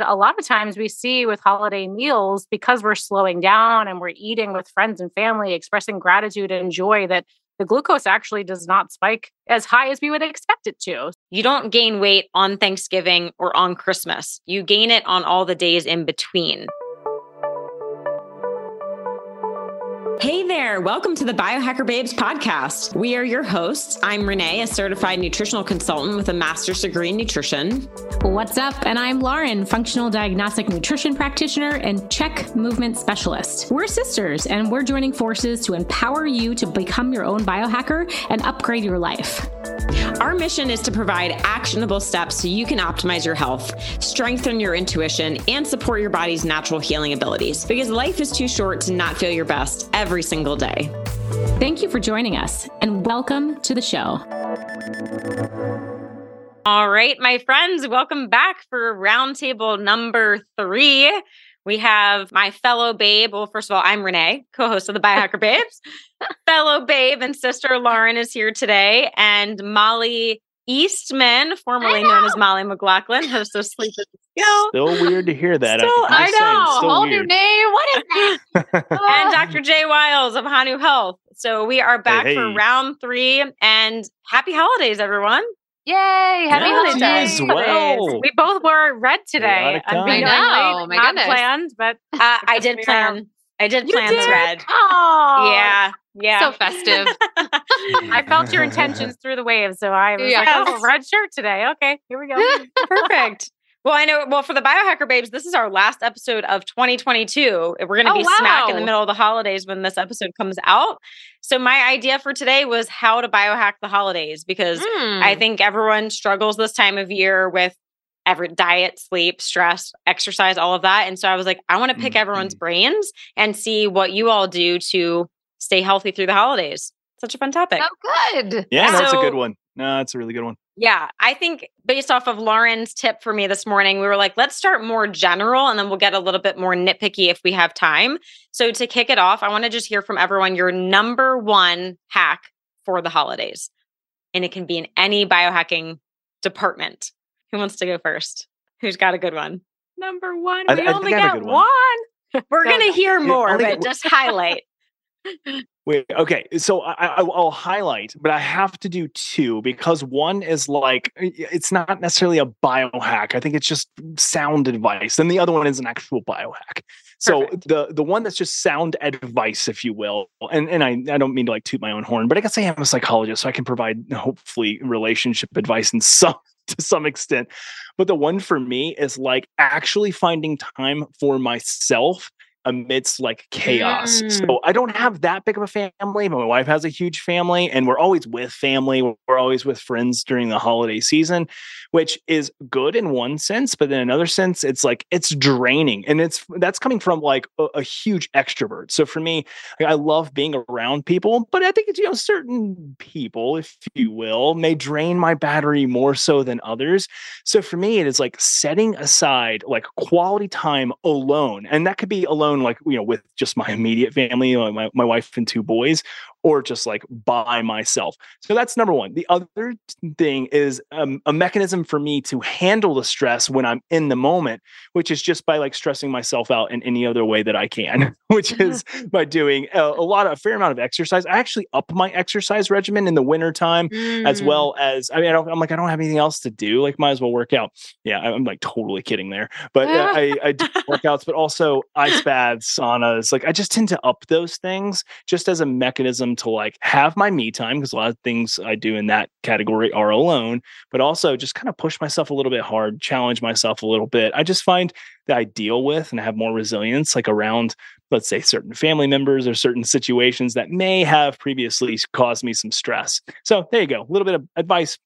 A lot of times we see with holiday meals, because we're slowing down and we're eating with friends and family, expressing gratitude and joy, that the glucose actually does not spike as high as we would expect it to. You don't gain weight on Thanksgiving or on Christmas, you gain it on all the days in between. Hey there, welcome to the Biohacker Babes podcast. We are your hosts. I'm Renee, a certified nutritional consultant with a master's degree in nutrition. What's up? And I'm Lauren, functional diagnostic nutrition practitioner and CHEK movement specialist. We're sisters and we're joining forces to empower you to become your own biohacker and upgrade your life. Our mission is to provide actionable steps so you can optimize your health, strengthen your intuition, and support your body's natural healing abilities because life is too short to not feel your best every single day. Thank you for joining us and welcome to the show. All right, my friends, welcome back for roundtable number three. We have my fellow babe. Well, first of all, I'm Renee, co host of the Biohacker Babes. fellow babe and sister Lauren is here today, and Molly Eastman, formerly known as Molly McLaughlin, host of Sleep is a Skill. Still weird to hear that. Still, I, I know. Whole new name. What is that? and Dr. Jay Wiles of Hanu Health. So we are back hey. for round three, and happy holidays, everyone. Yay! Happy Yeah, holidays. you as well. We both wore red today. Chaotic time. unbeknownstly. I know, my Not goodness. planned, but Uh, I did plan. I did You plan the red. oh, Yeah, yeah. So festive. I felt your intentions through the waves, so I was like, Yes. "Oh, red shirt today. Okay, here we go." Perfect. Well, I know. Well, for the Biohacker Babes, this is our last episode of 2022. We're going to Oh, be smack in the middle of the holidays when this episode comes out. So, my idea for today was how to biohack the holidays because Mm. I think everyone struggles this time of year with every diet, sleep, stress, exercise, all of that. And so I was like, I want to pick everyone's Mhm. brains and see what you all do to stay healthy through the holidays. Such a fun topic. Oh, good. Yeah, no, that's a good one. No, that's a really good one. Yeah, I think based off of Lauren's tip for me this morning, we were like, let's start more general and then we'll get a little bit more nitpicky if we have time. So, to kick it off, I want to just hear from everyone your number one hack for the holidays. And it can be in any biohacking department. Who wants to go first? Who's got a good one? Number one, I- we I think only I have a got one. one. We're going to hear more, but just highlight. Wait, okay. So I, I, I'll highlight, but I have to do two because one is like it's not necessarily a biohack. I think it's just sound advice, and the other one is an actual biohack. So Perfect. the the one that's just sound advice, if you will, and and I I don't mean to like toot my own horn, but I guess I am a psychologist, so I can provide hopefully relationship advice in some to some extent. But the one for me is like actually finding time for myself amidst like chaos. Mm. So I don't have that big of a family, but my wife has a huge family and we're always with family. We're always with friends during the holiday season, which is good in one sense, but in another sense, it's like it's draining. And it's that's coming from like a, a huge extrovert. So for me, I love being around people, but I think it's, you know, certain people, if you will, may drain my battery more so than others. So for me, it is like setting aside like quality time alone. And that could be alone, like, you know, with just my immediate family, my, my wife and two boys, or just like by myself. So that's number one. The other thing is um, a mechanism for me to handle the stress when I'm in the moment, which is just by like stressing myself out in any other way that I can, which is by doing a, a lot of a fair amount of exercise. I actually up my exercise regimen in the wintertime as Mm. well as I mean, I don't, I'm like, I don't have anything else to do. Like, might as well work out. Yeah, I'm like totally kidding there, but uh, I, I do workouts, but also ice baths, saunas. Like, I just tend to up those things just as a mechanism to like have my me time because a lot of things I do in that category are alone, but also just kind of push myself a little bit hard, challenge myself a little bit. I just find that I deal with and have more resilience, like around let's say certain family members or certain situations that may have previously caused me some stress. So there you go. A little bit of advice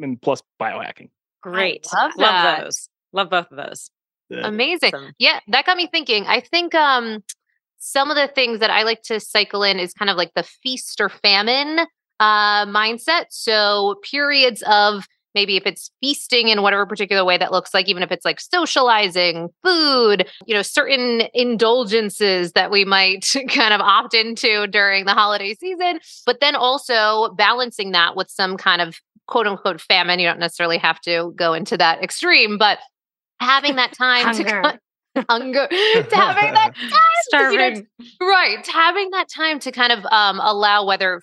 and plus biohacking. Great. love that. those. Love both of those. The- Amazing. Awesome. Yeah, that got me thinking. I think um some of the things that I like to cycle in is kind of like the feast or famine uh mindset. So periods of maybe if it's feasting in whatever particular way that looks like, even if it's like socializing, food, you know, certain indulgences that we might kind of opt into during the holiday season, but then also balancing that with some kind of quote unquote famine. You don't necessarily have to go into that extreme, but having that time to Hunger. to having that time you know, right having that time to kind of um, allow whether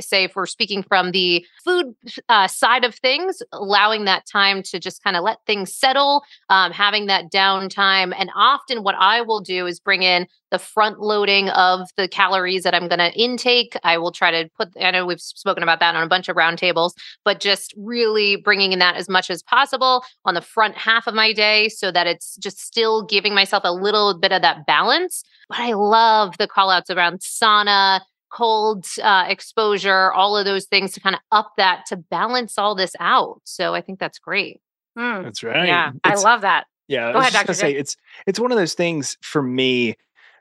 say if we're speaking from the food uh, side of things allowing that time to just kind of let things settle um, having that downtime and often what i will do is bring in the front loading of the calories that i'm going to intake. I will try to put i know we've spoken about that on a bunch of roundtables but just really bringing in that as much as possible on the front half of my day so that it's just still giving myself a little bit of that balance but i love the call outs around sauna cold uh, exposure, all of those things to kind of up that to balance all this out. So I think that's great. Mm, That's right. Yeah, I love that. Yeah, I Go was ahead, just Dr. gonna say it's it's one of those things for me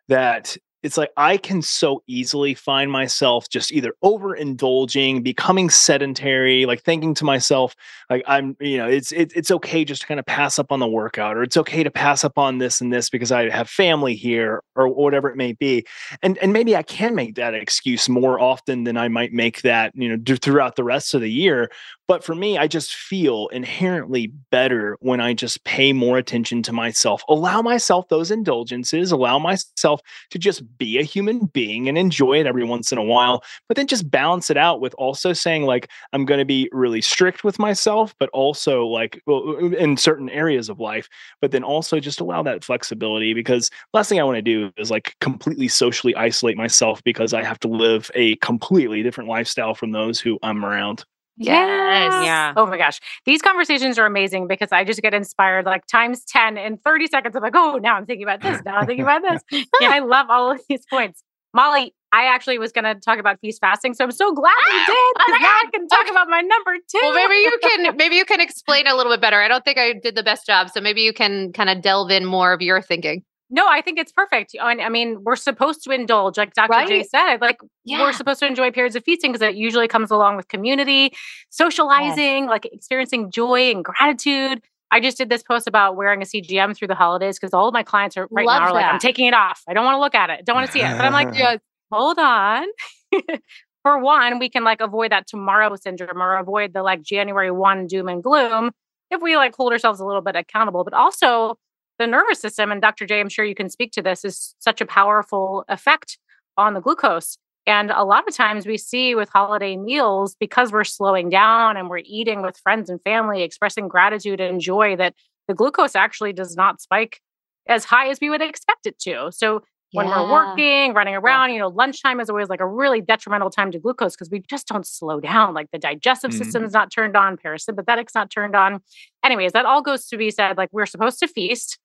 that it's like I can so easily find myself just either overindulging, becoming sedentary, like thinking to myself, like I'm, you know, it's it, it's okay just to kind of pass up on the workout, or it's okay to pass up on this and this because I have family here, or whatever it may be, and and maybe I can make that excuse more often than I might make that, you know, d- throughout the rest of the year. But for me, I just feel inherently better when I just pay more attention to myself, allow myself those indulgences, allow myself to just be a human being and enjoy it every once in a while, but then just balance it out with also saying, like, I'm going to be really strict with myself, but also like well, uh, uh, in certain areas of life, but then also just allow that flexibility because last thing I want to do is like completely socially isolate myself because I have to live a completely different lifestyle from those who I'm around. Yes. Yeah. Oh my gosh. These conversations are amazing because I just get inspired like times 10 in 30 seconds. I'm like, oh, now I'm thinking about this. Now I'm thinking about this. yeah, I love all of these points. Molly, I actually was going to talk about feast fasting. So I'm so glad ah! you did. Oh my Because now I can talk about my number two. Well, maybe you can maybe you can explain a little bit better. I don't think I did the best job, so maybe you can kind of delve in more of your thinking. No, I think it's perfect. And I mean, we're supposed to indulge, like Dr. J Right? said, like Yeah. we're supposed to enjoy periods of feasting because it usually comes along with community, socializing, like experiencing joy and gratitude. I just did this post about wearing a CGM through the holidays because all of my clients are right Love now are like, I'm taking it off. I don't want to look at it. Don't want to see it. But I'm like, Yes. hold on. For one, we can like avoid that tomorrow syndrome or avoid the like January 1 doom and gloom if we like hold ourselves a little bit accountable. But also, the nervous system, and Dr. J, I'm sure you can speak to this, is such a powerful effect on the glucose. And a lot of times we see with holiday meals, because we're slowing down and we're eating with friends and family, expressing gratitude and joy, that the glucose actually does not spike as high as we would expect it to. So when we're working, running around, you know, lunchtime is always like a really detrimental time to glucose because we just don't slow down. Like the digestive Mhm. is not turned on, parasympathetic's not turned on. Anyways, that all goes to be said. Like we're supposed to feast,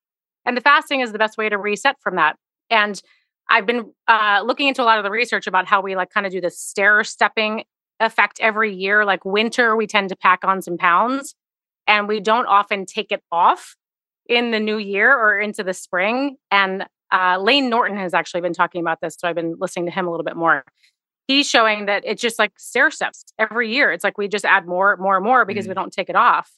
and the fasting is the best way to reset from that. And I've been uh, looking into a lot of the research about how we like kind of do this stair stepping effect every year. Like winter, we tend to pack on some pounds, and we don't often take it off in the new year or into the spring. And uh, Layne Norton has actually been talking about this, so I've been listening to him a little bit more. He's showing that it's just like stair steps every year. It's like we just add more, more, and more because we don't take it off.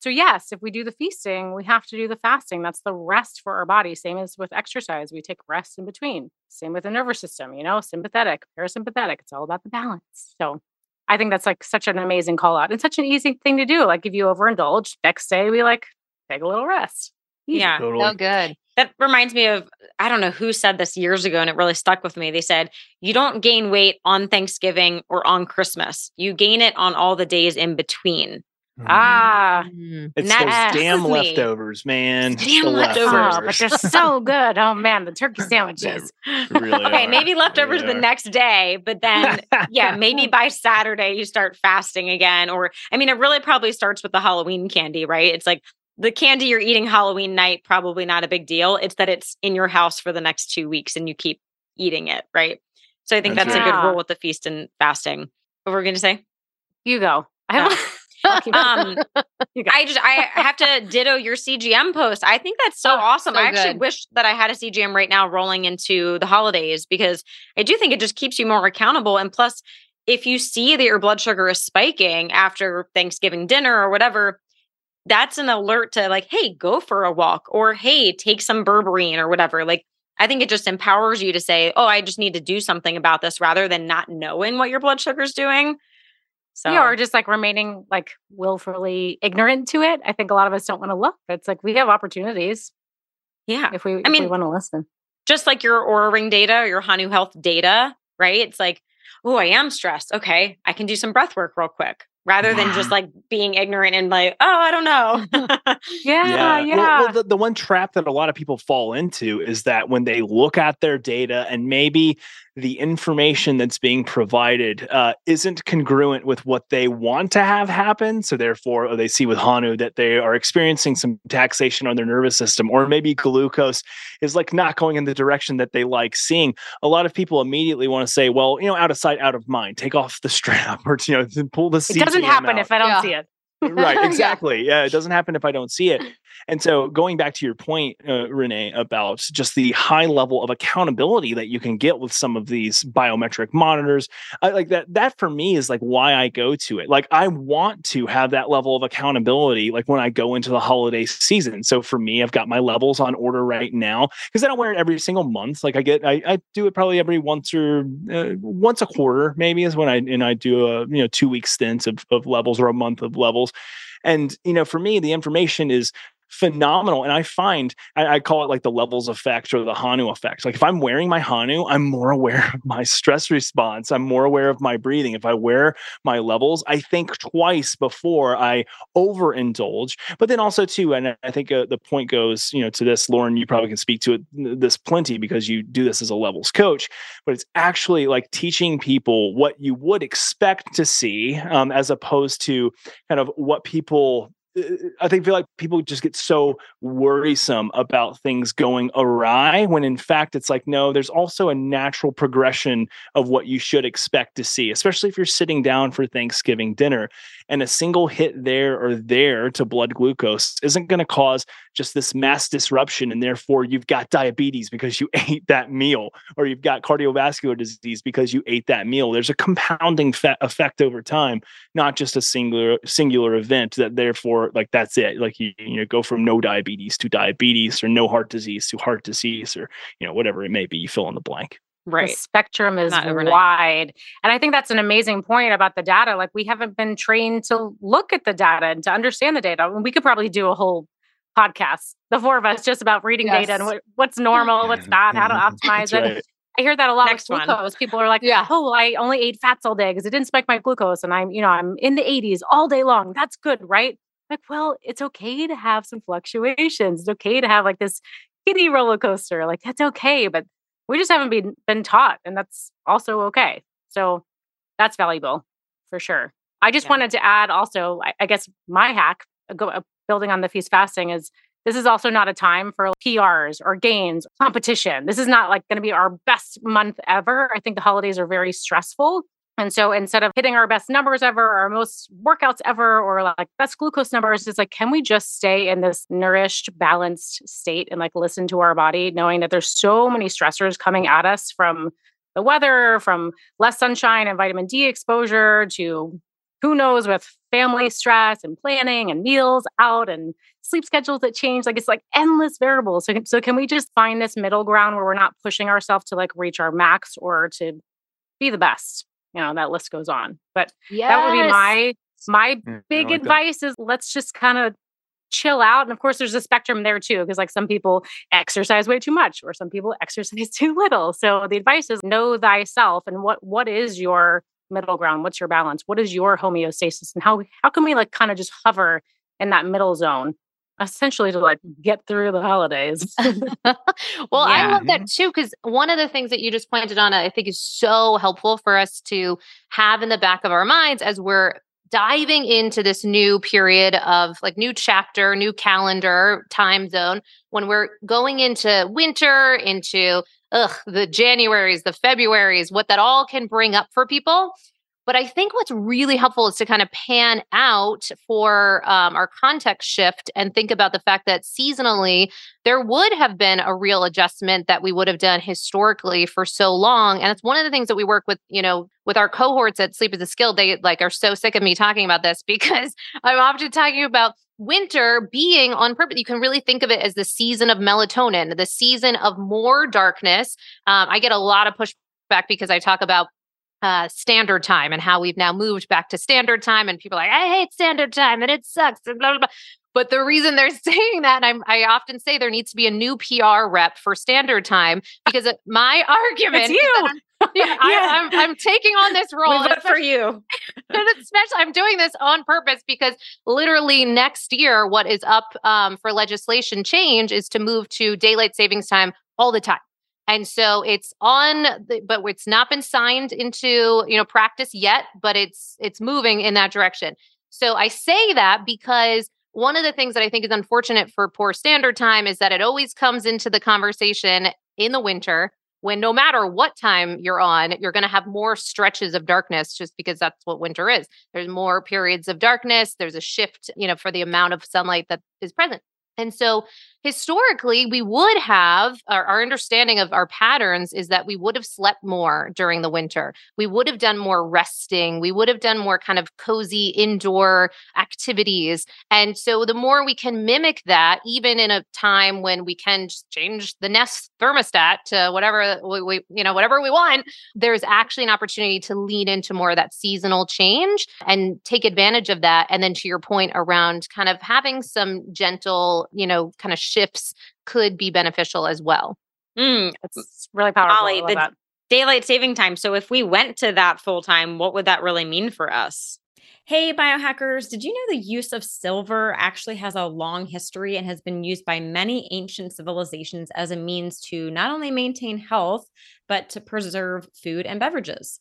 So yes, if we do the feasting, we have to do the fasting. That's the rest for our body. Same as with exercise, we take rest in between. Same with the nervous system, you know, sympathetic, parasympathetic. It's all about the balance. So I think that's like such an amazing call out and such an easy thing to do. Like if you overindulge, next day we like take a little rest. Easy. Yeah. Totally. So good. That reminds me of I don't know who said this years ago and it really stuck with me. They said, "You don't gain weight on Thanksgiving or on Christmas. You gain it on all the days in between." Ah, Mm. It's that those damn with me. leftovers, man. Damn The leftovers. oh, but they're so good. Oh man, the turkey sandwiches. really okay, are. maybe leftovers Really the are. next day, but then yeah, maybe by Saturday you start fasting again. Or I mean, it really probably starts with the Halloween candy, right? It's like the candy you're eating Halloween night, probably not a big deal. It's that it's in your house for the next two weeks and you keep eating it, right? So I think That's that's, a good rule with the feast and fasting. What were we going to say? You go. I Yeah. Um. I just I have to ditto your CGM post. I think that's so Oh, awesome. so I actually good. wish that I had a CGM right now rolling into the holidays because I do think it just keeps you more accountable. And plus, if you see that your blood sugar is spiking after Thanksgiving dinner or whatever, that's an alert to like, hey, go for a walk or hey, take some berberine or whatever. Like I think it just empowers you to say, oh, I just need to do something about this rather than not knowing what your blood sugar is doing. So yeah, or just like remaining like willfully ignorant to it. I think a lot of us don't want to look. It's like we have opportunities yeah, if we I if we mean, want to listen. just like your Oura Ring data, your Hanu Health data, right? It's like, oh, I am stressed. Okay, I can do some breath work real quick, rather than just like being ignorant and like, oh, I don't know. Yeah, yeah. Well, well, the, the one trap that a lot of people fall into is that when they look at their data and maybe the information that's being provided uh, isn't congruent with what they want to have happen. So, therefore, they see with Hanu that they are experiencing some taxation on their nervous system, or maybe glucose is like not going in the direction that they like seeing. A lot of people immediately want to say, well, you know, out of sight, out of mind, take off the strap or, you know, pull the seat. it doesn't happen out if I don't Yeah. see it. right exactly yeah. it doesn't happen if i don't see it and so going back to your point uh, renee about just the high level of accountability that you can get with some of these biometric monitors I, like that that for me is like why i go to it. Like i want to have that level of accountability like when i go into the holiday season. So for me i've got my levels on order right now because i don't wear it every single month. Like i get i, I do it probably every once or uh, once a quarter maybe is when i and i do a you know two week stints of, of levels or a month of levels. And you know for me the information is phenomenal. And i find I, I call it like the levels effect or the hanu effect. Like if i'm wearing my hanu i'm more aware of my stress response. I'm more aware of my breathing. If i wear my levels i think twice before i overindulge. But then also too and i think uh, the point goes you know to this lauren you probably can speak to it this plenty because you do this as a levels coach but it's actually like teaching people what you would expect to see um, as opposed to kind of what people Uh, uh, uh, I think feel like people just get so worrisome about things going awry when in fact it's like no there's also a natural progression of what you should expect to see especially if you're sitting down for Thanksgiving dinner and a single hit there or there to blood glucose isn't going to cause just this mass disruption and therefore you've got diabetes because you ate that meal or you've got cardiovascular disease because you ate that meal there's a compounding fe- effect over time not just a singular singular event that therefore like that's it like you, you know go from no diabetes to diabetes or no heart disease to heart disease or you know whatever it may be you fill in the blank right. The spectrum is wide. And I think that's an amazing point about the data. Like we haven't been trained to look at the data and to understand the data. And we could probably do a whole podcast, the four of us, just about reading data and what, what's normal, what's not, how to optimize That's it. right. I hear that a lot Next with one. glucose. People are like, Yeah. "Oh, well, I only ate fats all day because it didn't spike my glucose, and I'm, you know, I'm in the 80s all day long. That's good, right?" Like, well, it's okay to have some fluctuations. It's okay to have like this kitty roller coaster. Like that's okay, but we just haven't been been taught, and that's also okay. So that's valuable for sure. I just Yeah. wanted to add also, I, I guess my hack, go, uh, building on the feast fasting, is this is also not a time for PRs or gains, competition. This is not like going to be our best month ever. I think the holidays are very stressful. And so instead of hitting our best numbers ever, our most workouts ever, or like best glucose numbers, it's like, can we just stay in this nourished, balanced state and like listen to our body, knowing that there's so many stressors coming at us from the weather, from less sunshine and vitamin D exposure to who knows with family stress and planning and meals out and sleep schedules that change. Like it's like endless variables. So, so can we just find this middle ground where we're not pushing ourselves to like reach our max or to be the best? You know, that list goes on. But that would be my my Yeah, I big like advice is let's just kind of chill out. And of course, there's a spectrum there too, because like some people exercise way too much, or some people exercise too little. So the advice is know thyself and what what is your middle ground? What's your balance? What is your homeostasis? And how how can we like kind of just hover in that middle zone, essentially to like get through the holidays? well, I love that too, because one of the things that you just pointed on, I think is so helpful for us to have in the back of our minds as we're diving into this new period of like new chapter, new calendar, time zone, when we're going into winter, into ugh, the Januaries, the Februaries, what that all can bring up for people. But I think what's really helpful is to kind of pan out for um, our context shift and think about the fact that seasonally, there would have been a real adjustment that we would have done historically for so long. And it's one of the things that we work with, you know, with our cohorts at Sleep is a Skill. They like are so sick of me talking about this because I'm often talking about winter being on purpose. You can really think of it as the season of melatonin, the season of more darkness. Um, I get a lot of pushback because I talk about uh, standard time and how we've now moved back to standard time. And people are like, I hate standard time and it sucks and blah, blah, blah. But the reason they're saying that, I'm, I often say there needs to be a new PR rep for standard time because my argument you. yeah, yeah. I, am I'm, I'm taking on this role. We vote for you. especially, I'm doing this on purpose because literally next year, what is up um, for legislation change is to move to daylight savings time all the time. And so it's on, the, but it's not been signed into you know practice yet, but it's it's moving in that direction. So I say that because one of the things that I think is unfortunate for poor standard time is that it always comes into the conversation in the winter when no matter what time you're on, you're going to have more stretches of darkness just because that's what winter is. There's more periods of darkness. There's a shift, you know, for the amount of sunlight that is present. And so historically, we would have our, our, understanding of our patterns is that we would have slept more during the winter. We would have done more resting. We would have done more kind of cozy indoor activities. And so the more we can mimic that, even in a time when we can change the nest thermostat to whatever we, we you know, whatever we want, there's actually an opportunity to lean into more of that seasonal change and take advantage of that. And then to your point around kind of having some gentle, you know, kind of shifts could be beneficial as well. Mm, it's really powerful. Molly, the that. daylight saving time. So if we went to that full time, what would that really mean for us? Hey, biohackers, did you know the use of silver actually has a long history and has been used by many ancient civilizations as a means to not only maintain health, but to preserve food and beverages?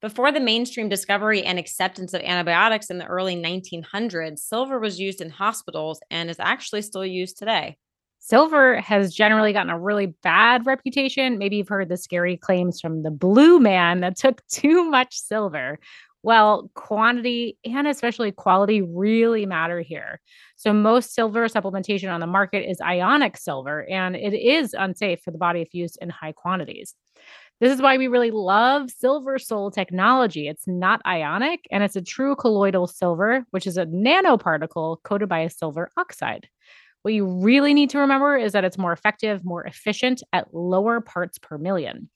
Before the mainstream discovery and acceptance of antibiotics in the early 1900s, silver was used in hospitals and is actually still used today. Silver has generally gotten a really bad reputation. Maybe you've heard the scary claims from the blue man that took too much silver. Well, quantity and especially quality really matter here. So, most silver supplementation on the market is ionic silver, and it is unsafe for the body if used in high quantities. This is why we really love Silver Sol technology. It's not ionic and it's a true colloidal silver, which is a nanoparticle coated by a silver oxide. What you really need to remember is that it's more effective, more efficient at lower parts per million.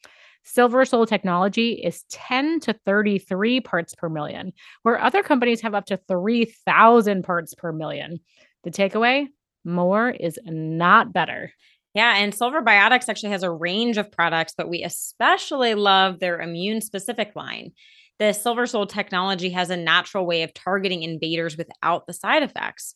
Silver Sol technology is 10 to 33 parts per million, where other companies have up to 3,000 parts per million. The takeaway more is not better. Yeah, and Silver Biotics actually has a range of products, but we especially love their immune specific line. The Silver Sol technology has a natural way of targeting invaders without the side effects.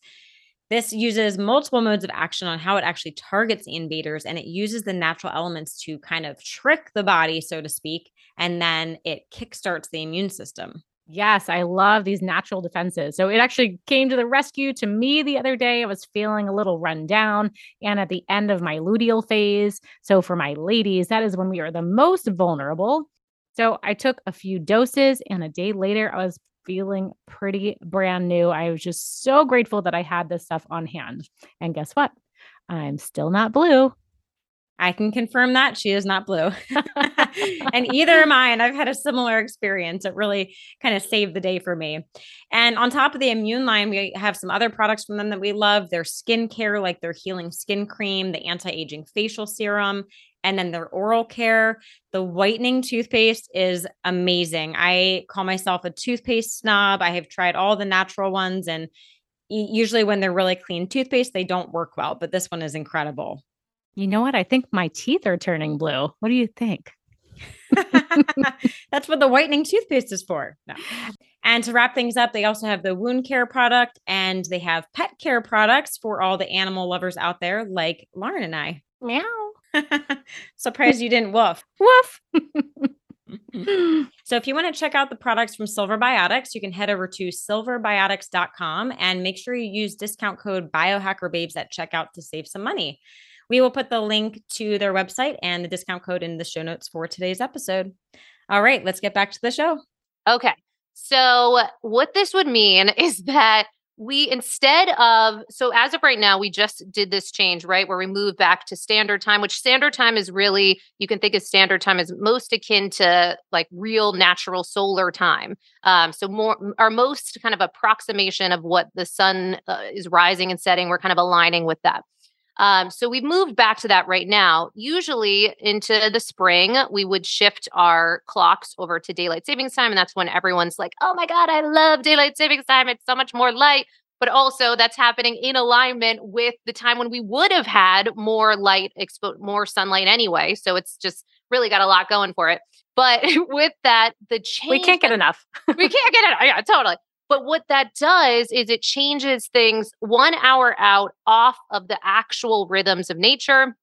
This uses multiple modes of action on how it actually targets invaders, and it uses the natural elements to kind of trick the body, so to speak, and then it kickstarts the immune system. Yes, I love these natural defenses. So it actually came to the rescue to me the other day. I was feeling a little run down and at the end of my luteal phase. So for my ladies, that is when we are the most vulnerable. So I took a few doses and a day later, I was feeling pretty brand new. I was just so grateful that I had this stuff on hand. And guess what? I'm still not blue. I can confirm that she is not blue. and either am I. And I've had a similar experience. It really kind of saved the day for me. And on top of the immune line, we have some other products from them that we love. Their skincare, like their healing skin cream, the anti aging facial serum, and then their oral care. The whitening toothpaste is amazing. I call myself a toothpaste snob. I have tried all the natural ones and usually when they're really clean toothpaste they don't work well but this one is incredible you know what? I think my teeth are turning blue. What do you think? That's what the whitening toothpaste is for. No. And to wrap things up, they also have the wound care product and they have pet care products for all the animal lovers out there, like Lauren and I. Meow. Surprised you didn't woof. Woof. so if you want to check out the products from Silver Biotics, you can head over to silverbiotics.com and make sure you use discount code biohackerbabes at checkout to save some money. We will put the link to their website and the discount code in the show notes for today's episode. All right, let's get back to the show. Okay. So, what this would mean is that we instead of so as of right now we just did this change right where we move back to standard time which standard time is really you can think of standard time as most akin to like real natural solar time um, so more our most kind of approximation of what the sun uh, is rising and setting we're kind of aligning with that Um, so we've moved back to that right now. Usually into the spring, we would shift our clocks over to daylight savings time. And that's when everyone's like, oh my God, I love daylight savings time. It's so much more light. But also, that's happening in alignment with the time when we would have had more light, expo- more sunlight anyway. So it's just really got a lot going for it. But with that, the change. We can't get enough. we can't get it. Yeah, totally. But what that does is it changes things one hour out off of the actual rhythms of nature.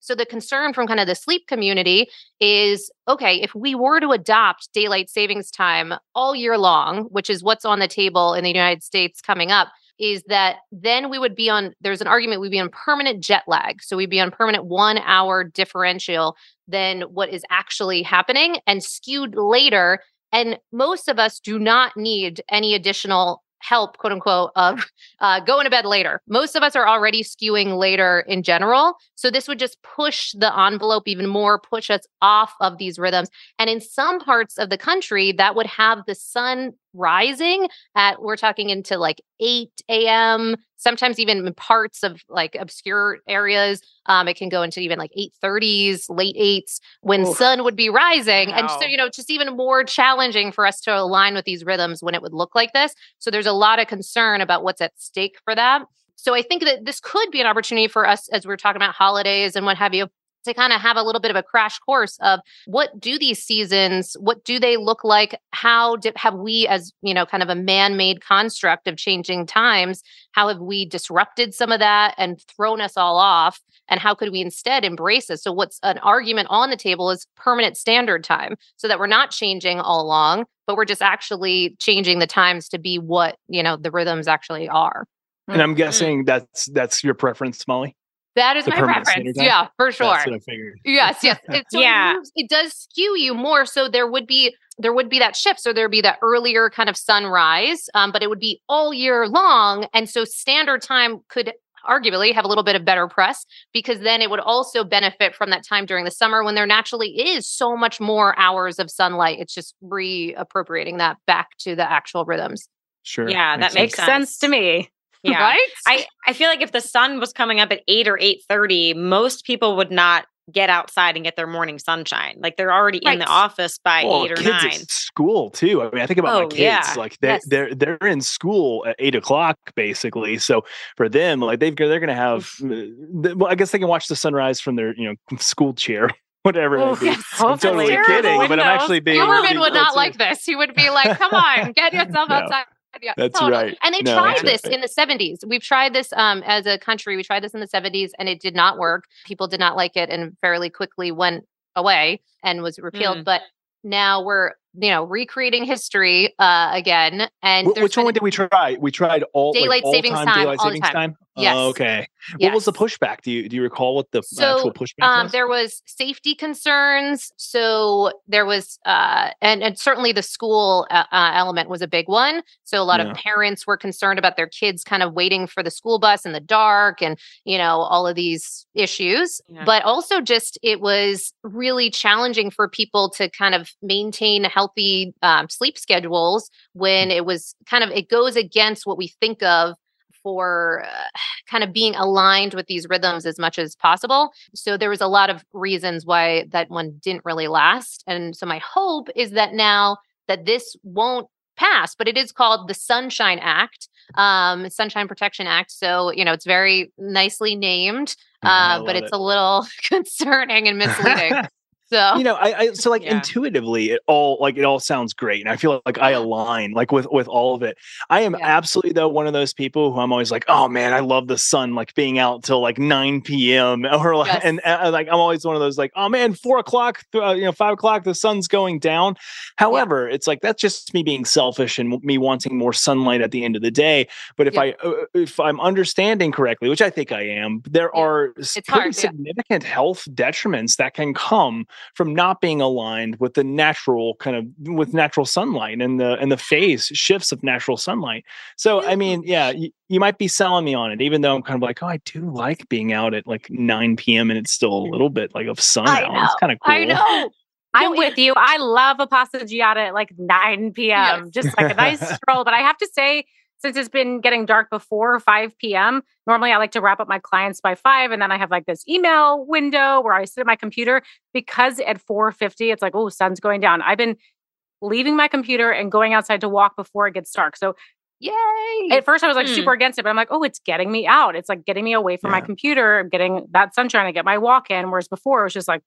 So the concern from kind of the sleep community is okay, if we were to adopt daylight savings time all year long, which is what's on the table in the United States coming up, is that then we would be on there's an argument we'd be on permanent jet lag. So we'd be on permanent 1 hour differential than what is actually happening and skewed later and most of us do not need any additional help, quote unquote, of uh, going to bed later. Most of us are already skewing later in general. So this would just push the envelope even more, push us off of these rhythms. And in some parts of the country, that would have the sun rising at, we're talking into like 8 a.m., sometimes even in parts of like obscure areas. Um, it can go into even like 8:30s, late eights when Oof. sun would be rising. Wow. And so, you know, just even more challenging for us to align with these rhythms when it would look like this. So there's a lot of concern about what's at stake for that. So I think that this could be an opportunity for us as we're talking about holidays and what have you to kind of have a little bit of a crash course of what do these seasons what do they look like? How did, have we as you know kind of a man-made construct of changing times how have we disrupted some of that and thrown us all off? And how could we instead embrace it? So what's an argument on the table is permanent standard time so that we're not changing all along but we're just actually changing the times to be what you know the rhythms actually are. And i'm mm-hmm. guessing that's that's your preference molly that is my preference. Yeah, for sure. That's what I figured. Yes, yes. It, so yeah, it, moves, it, does skew you more. So there would be there would be that shift. So there'd be that earlier kind of sunrise, um, but it would be all year long. And so standard time could arguably have a little bit of better press because then it would also benefit from that time during the summer when there naturally is so much more hours of sunlight. It's just reappropriating that back to the actual rhythms. Sure. Yeah, that makes sense. sense to me. Yeah. Right? I, I feel like if the sun was coming up at 8 or 8:30, most people would not get outside and get their morning sunshine. Like they're already right. in the office by well, 8 or 9. school too. I mean, I think about oh, my kids. Yeah. Like they yes. they're they're in school at eight o'clock basically. So for them, like they've they're gonna have uh, well, I guess they can watch the sunrise from their, you know, school chair whatever. Oh, yes, I'm totally kidding, but I'm actually being. Huberman would not like this. He would be like, "Come on, get yourself outside." Yeah, that's totally. right. And they no, tried this right. in the 70s. We've tried this um, as a country. We tried this in the 70s and it did not work. People did not like it and fairly quickly went away and was repealed. Mm. But now we're you know recreating history uh again and which one did we try we tried all daylight like, savings time, time daylight savings time, time? Yes. Oh, okay yes. what was the pushback do you do you recall what the so, actual pushback um, was? there was safety concerns so there was uh and, and certainly the school uh, uh, element was a big one so a lot yeah. of parents were concerned about their kids kind of waiting for the school bus in the dark and you know all of these issues yeah. but also just it was really challenging for people to kind of maintain healthy um, sleep schedules when mm. it was kind of it goes against what we think of for uh, kind of being aligned with these rhythms as much as possible. So there was a lot of reasons why that one didn't really last. And so my hope is that now that this won't pass, but it is called the Sunshine Act, um, Sunshine Protection Act. So, you know, it's very nicely named, uh, but it's it. a little concerning and misleading. So you know, I, I so like yeah. intuitively, it all like it all sounds great, and I feel like I align like with with all of it. I am yeah. absolutely though one of those people who I'm always like, oh man, I love the sun like being out till like 9 p.m. or like, yes. and uh, like I'm always one of those like, oh man, four o'clock, uh, you know, five o'clock, the sun's going down. However, yeah. it's like that's just me being selfish and me wanting more sunlight at the end of the day. But if I uh, if I'm understanding correctly, which I think I am, there are it's pretty hard, significant health detriments that can come from not being aligned with the natural kind of with natural sunlight and the and the phase shifts of natural sunlight. So I mean, yeah, you, you might be selling me on it, even though I'm kind of like, oh, I do like being out at like 9 p.m. and it's still a mm. little bit like of sun I out. Know, it's kind of cool. I know. I'm with you. I love a passeggiata at like 9 p.m. Yes. Just like a nice stroll. But I have to say, since it's been getting dark before 5 p.m., normally I like to wrap up my clients by 5 and then I have like this email window where I sit at my computer because at 4:50 it's like, "Oh, sun's going down." I've been leaving my computer and going outside to walk before it gets dark. So Yay. at first I was like Hmm. super against it, but I'm like, oh, it's getting me out. It's like getting me away from my computer, I'm getting that sunshine, I get my walk in. Whereas before it was just like,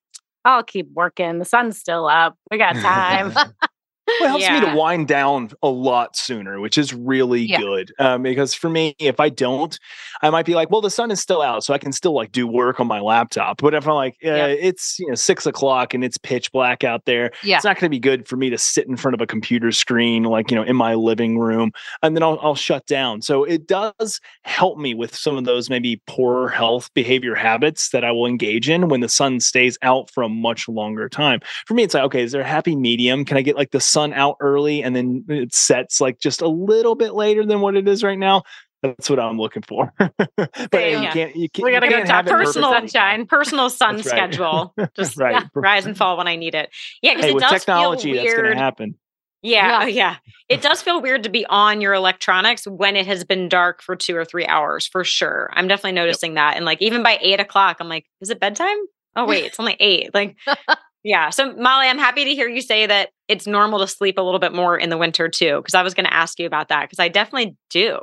I'll keep working. The sun's still up. We got time. Well, it helps me to wind down a lot sooner, which is really Yeah. good. Um, because for me, if I don't, I might be like, well, the sun is still out, so I can still like do work on my laptop. But if I'm like, uh, Yeah. it's you know six o'clock and it's pitch black out there, Yeah. it's not going to be good for me to sit in front of a computer screen, like you know, in my living room, and then I'll, I'll shut down. So it does help me with some of those maybe poor health behavior habits that I will engage in when the sun stays out for a much longer time for me, it's like, okay, is there a happy medium? Can I get like the sun out early and then it sets like just a little bit later than what it is right now? That's what I'm looking for. but hey, Same. you can't, you can't, we gotta go can't talk have it personal sunshine. Personal sun right. schedule. Just Right. yeah, rise and fall when I need it. Yeah, because Hey, it with does technology, feel that's gonna happen. Yeah, Yeah. uh, yeah. It does feel weird to be on your electronics when it has been dark for two or three hours, for sure. I'm definitely noticing that. And like even by eight o'clock, I'm like, is it bedtime? Oh wait, it's only eight. Like, yeah. So Molly, I'm happy to hear you say that it's normal to sleep a little bit more in the winter too, because I was going to ask you about that because I definitely do.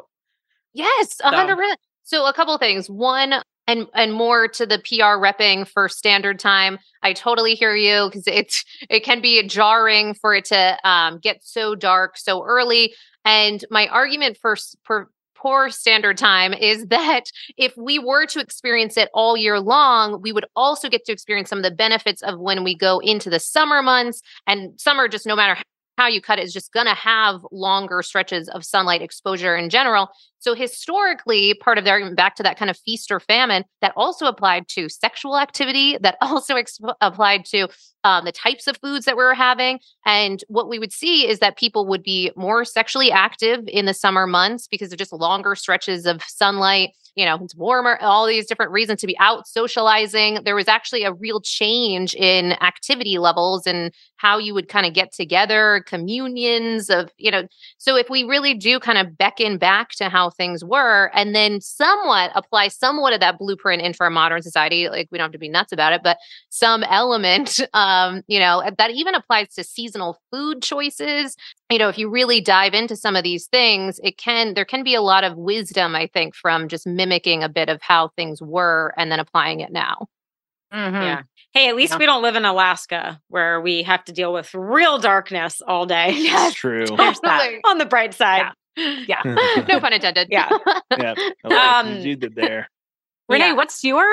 Yes, a hundred percent. So a couple of things. One, and and more to the PR repping for standard time. I totally hear you because it's it can be jarring for it to um, get so dark so early. And my argument for for poor standard time is that if we were to experience it all year long, we would also get to experience some of the benefits of when we go into the summer months. And summer, just no matter how you cut it, is just going to have longer stretches of sunlight exposure in general. So historically, part of the argument back to that kind of feast or famine that also applied to sexual activity, that also ex- applied to um, the types of foods that we were having. And what we would see is that people would be more sexually active in the summer months because of just longer stretches of sunlight. You know, it's warmer, all these different reasons to be out socializing. There was actually a real change in activity levels and how you would kind of get together, communions of, you know, so if we really do kind of beckon back to how things were and then somewhat apply somewhat of that blueprint into our modern society, like we don't have to be nuts about it, but some element, um, you know, that even applies to seasonal food choices. You know, if you really dive into some of these things, it can, there can be a lot of wisdom, I think, from just mimicking a bit of how things were and then applying it now. Mhm. Yeah. Hey, at least Yeah. we don't live in Alaska where we have to deal with real darkness all day. It's true. There's that on the bright side. Yeah. no pun intended. Yeah. yeah. Like Um, you did there. Renee, Yeah. what's your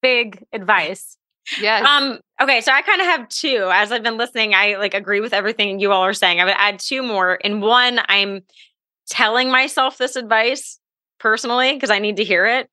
big advice? yes. Um, okay, so I kind of have two. As I've been listening, I like agree with everything you all are saying. I would add two more. In one, I'm telling myself this advice personally because I need to hear it.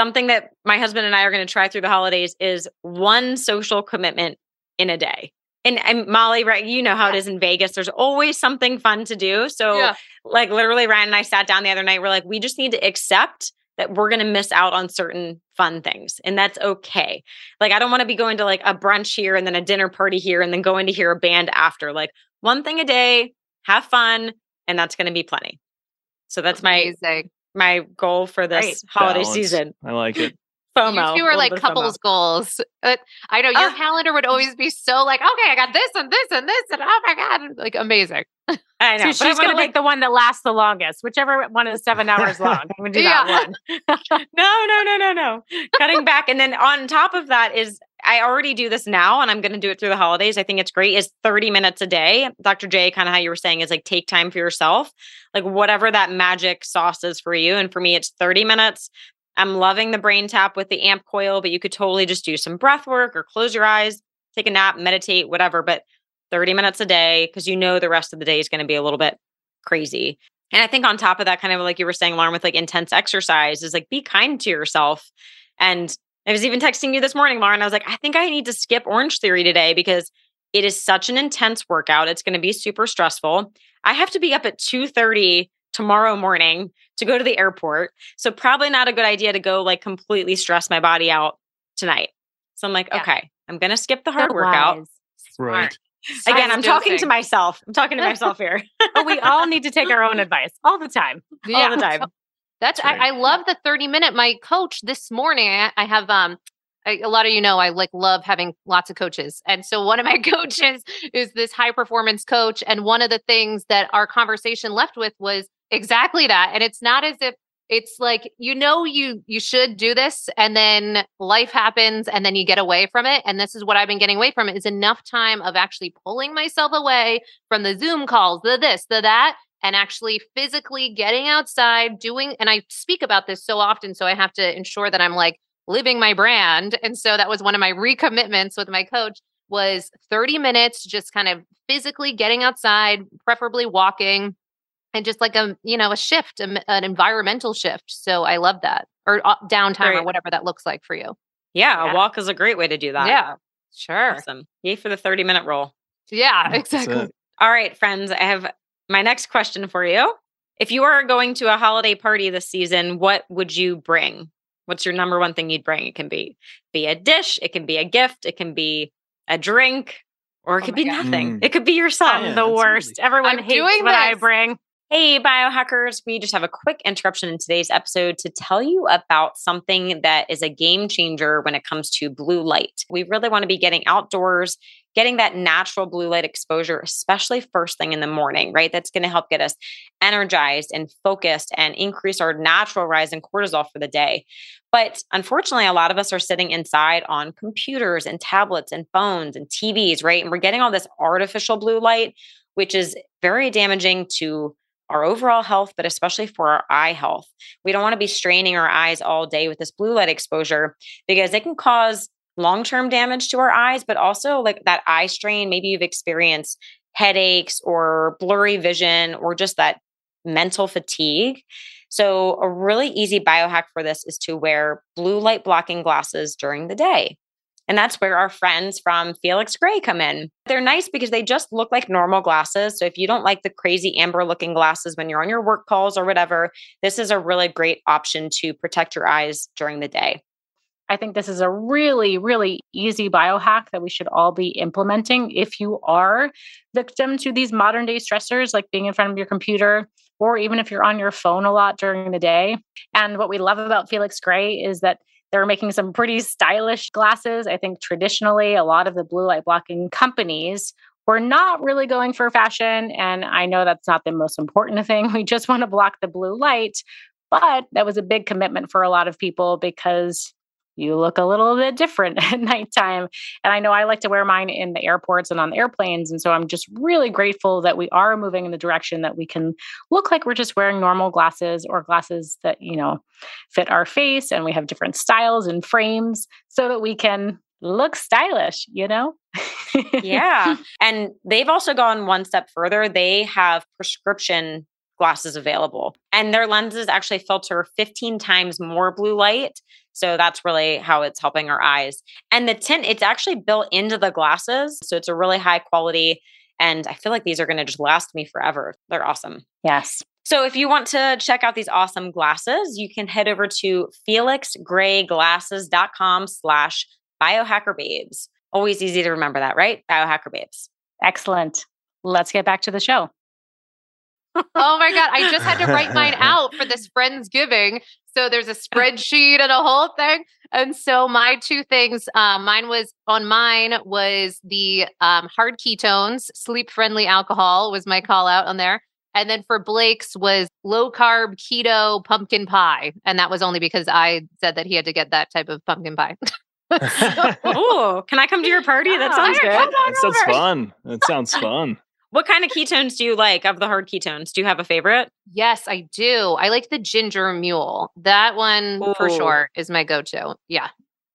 Something that my husband and I are going to try through the holidays is one social commitment in a day. And, and Molly, right? You know how it is in Vegas. There's always something fun to do. So, Yeah. like, literally, Ryan and I sat down the other night. We're like, we just need to accept that we're going to miss out on certain fun things, and that's okay. Like, I don't want to be going to like a brunch here and then a dinner party here and then going to hear a band after. Like, one thing a day, have fun, and that's going to be plenty. So that's Amazing. my goal for this Great. holiday Balance. season. I like it. FOMO. You two are like of FOMO. couples goals. Uh, I know your calendar would always be so like, okay, I got this and this and this and oh my god, like amazing. I know. So but I she's going to like take the one that lasts the longest, whichever one is seven hours long. I'm going to do that one. no, no, no, no, no. Cutting back. And then on top of that is I already do this now and I'm going to do it through the holidays. I think it's great is 30 minutes a day. Dr. J, kind of how you were saying is like take time for yourself, like whatever that magic sauce is for you. And for me, it's 30 minutes. I'm loving the BrainTap with the AmpCoil, but you could totally just do some breath work or close your eyes, take a nap, meditate, whatever. But 30 minutes a day, because you know the rest of the day is going to be a little bit crazy. And I think on top of that, kind of like you were saying, Lauren, with like intense exercise, is like be kind to yourself. And I was even texting you this morning, Lauren. I was like, I think I need to skip Orangetheory today because it is such an intense workout. It's going to be super stressful. I have to be up at 2:30 tomorrow morning to go to the airport. So probably not a good idea to go like completely stress my body out tonight. So I'm like, Yeah. okay, I'm going to skip the hard Good workout. Right. Again, I'm talking to myself. I'm talking to myself here But we all need to take our own advice all the time. all the time. That's Right. I, I love the 30 minute. My coach this morning, I, I have um I, a lot of you know I like love having lots of coaches. And so one of my coaches is this high performance coach. And one of the things that our conversation left with was exactly that. And it's not as if it's like you know you you should do this and then life happens and then you get away from it and this is what i've been getting away from it is enough time of actually pulling myself away from the zoom calls the this the that and actually physically getting outside doing and i speak about this so often so i have to ensure that i'm like living my brand and so that was one of my recommitments with my coach was 30 minutes just kind of physically getting outside preferably walking and just like a you know a shift an environmental shift so i love that or uh, downtime or whatever that looks like for you Yeah, Yeah. a walk is a great way to do that. yeah sure Awesome. Yay for the 30 minute rule. yeah exactly. All right, friends, I have my next question for you. If you are going to a holiday party this season, what would you bring? What's your number one thing you'd bring? It can be be a dish, it can be a gift, it can be a drink, or it Oh could be God. nothing. Mm. It could be yourself. I'm Yeah, the absolutely. worst. Everyone I'm hates doing what I bring. Hey, biohackers, we just have a quick interruption in today's episode to tell you about something that is a game changer when it comes to blue light. We really want to be getting outdoors, getting that natural blue light exposure, especially first thing in the morning, right? That's going to help get us energized and focused and increase our natural rise in cortisol for the day. But unfortunately, a lot of us are sitting inside on computers and tablets and phones and TVs, right? And we're getting all this artificial blue light, which is very damaging to our overall health, but especially for our eye health. We don't want to be straining our eyes all day with this blue light exposure because it can cause long term damage to our eyes, but also like that eye strain. Maybe you've experienced headaches or blurry vision or just that mental fatigue. So, a really easy biohack for this is to wear blue light blocking glasses during the day. And that's where our friends from Felix Gray come in. They're nice because they just look like normal glasses. So if you don't like the crazy amber looking glasses when you're on your work calls or whatever, this is a really great option to protect your eyes during the day. I think this is a really, really easy biohack that we should all be implementing if you are victim to these modern day stressors, like being in front of your computer, or even if you're on your phone a lot during the day. And what we love about Felix Gray is that they're making some pretty stylish glasses. I think traditionally, a lot of the blue light blocking companies were not really going for fashion. And I know that's not the most important thing. We just want to block the blue light. But that was a big commitment for a lot of people because you look a little bit different at nighttime. And I know I like to wear mine in the airports and on the airplanes. And so I'm just really grateful that we are moving in the direction that we can look like we're just wearing normal glasses or glasses that, you know, fit our face and we have different styles and frames so that we can look stylish, you know? yeah. And they've also gone one step further. They have prescription glasses available, and their lenses actually filter 15 times more blue light. So that's really how it's helping our eyes. And the tint, it's actually built into the glasses. So it's a really high quality. And I feel like these are going to just last me forever. They're awesome. yes. So if you want to check out these awesome glasses, you can head over to felixgrayglasses.com slash biohackerbabes. Always easy to remember that, right? Biohacker babes. Excellent. Let's get back to the show. Oh my god i just had to write mine out for this friendsgiving so there's a spreadsheet and a whole thing and so my two things um, mine was on mine was the um, hard ketones sleep friendly alcohol was my call out on there and then for blake's was low carb keto pumpkin pie and that was only because i said that he had to get that type of pumpkin pie So- Oh, can I come to your party? That sounds good. that sounds fun. That sounds fun. What kind of ketones do you like of the hard ketones? Do you have a favorite? yes i do i like the ginger mule that one for sure is my go-to yeah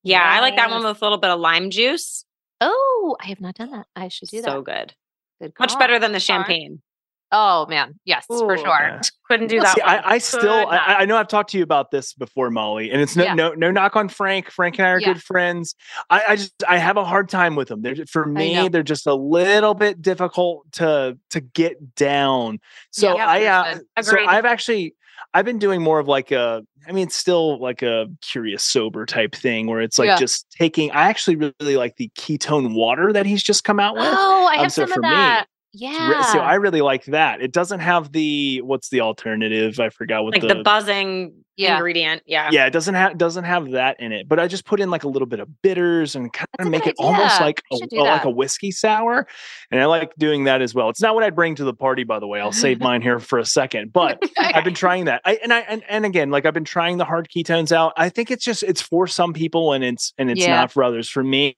Yeah, I like that one with a little bit of lime juice. Oh, I have not done that. I should do So that. So good. Good Much better than the champagne. Oh man, yes, for sure. Yeah. Couldn't do that. See. I, I still, I, I know I've talked to you about this before, Molly, and it's no, Yeah. no, no knock on Frank. Frank and I are Yeah. good friends. I, I just, I have a hard time with them. They're for me, they're just a little bit difficult to to get down. So Yeah, I, uh, so I've actually, I've been doing more of like a, I mean, it's still like a curious sober type thing where it's like Yeah. just taking. I actually really like the ketone water that he's just come out with. Oh, I Um, have so some for of me, that. Re- Yeah. So I really like that. It doesn't have the what's the alternative? I forgot what like the, buzzing Yeah. ingredient. Yeah. yeah, it doesn't have doesn't have that in it. But I just put in like a little bit of bitters and kind That's of make good it almost like a, a- like a whiskey sour. And I like doing that as well. It's not what I'd bring to the party, by the way. I'll save mine here for a second. But I've been trying that. I and I and, and again, like I've been trying the hard ketones out. I think it's just it's for some people and it's and it's Yeah. not for others. For me,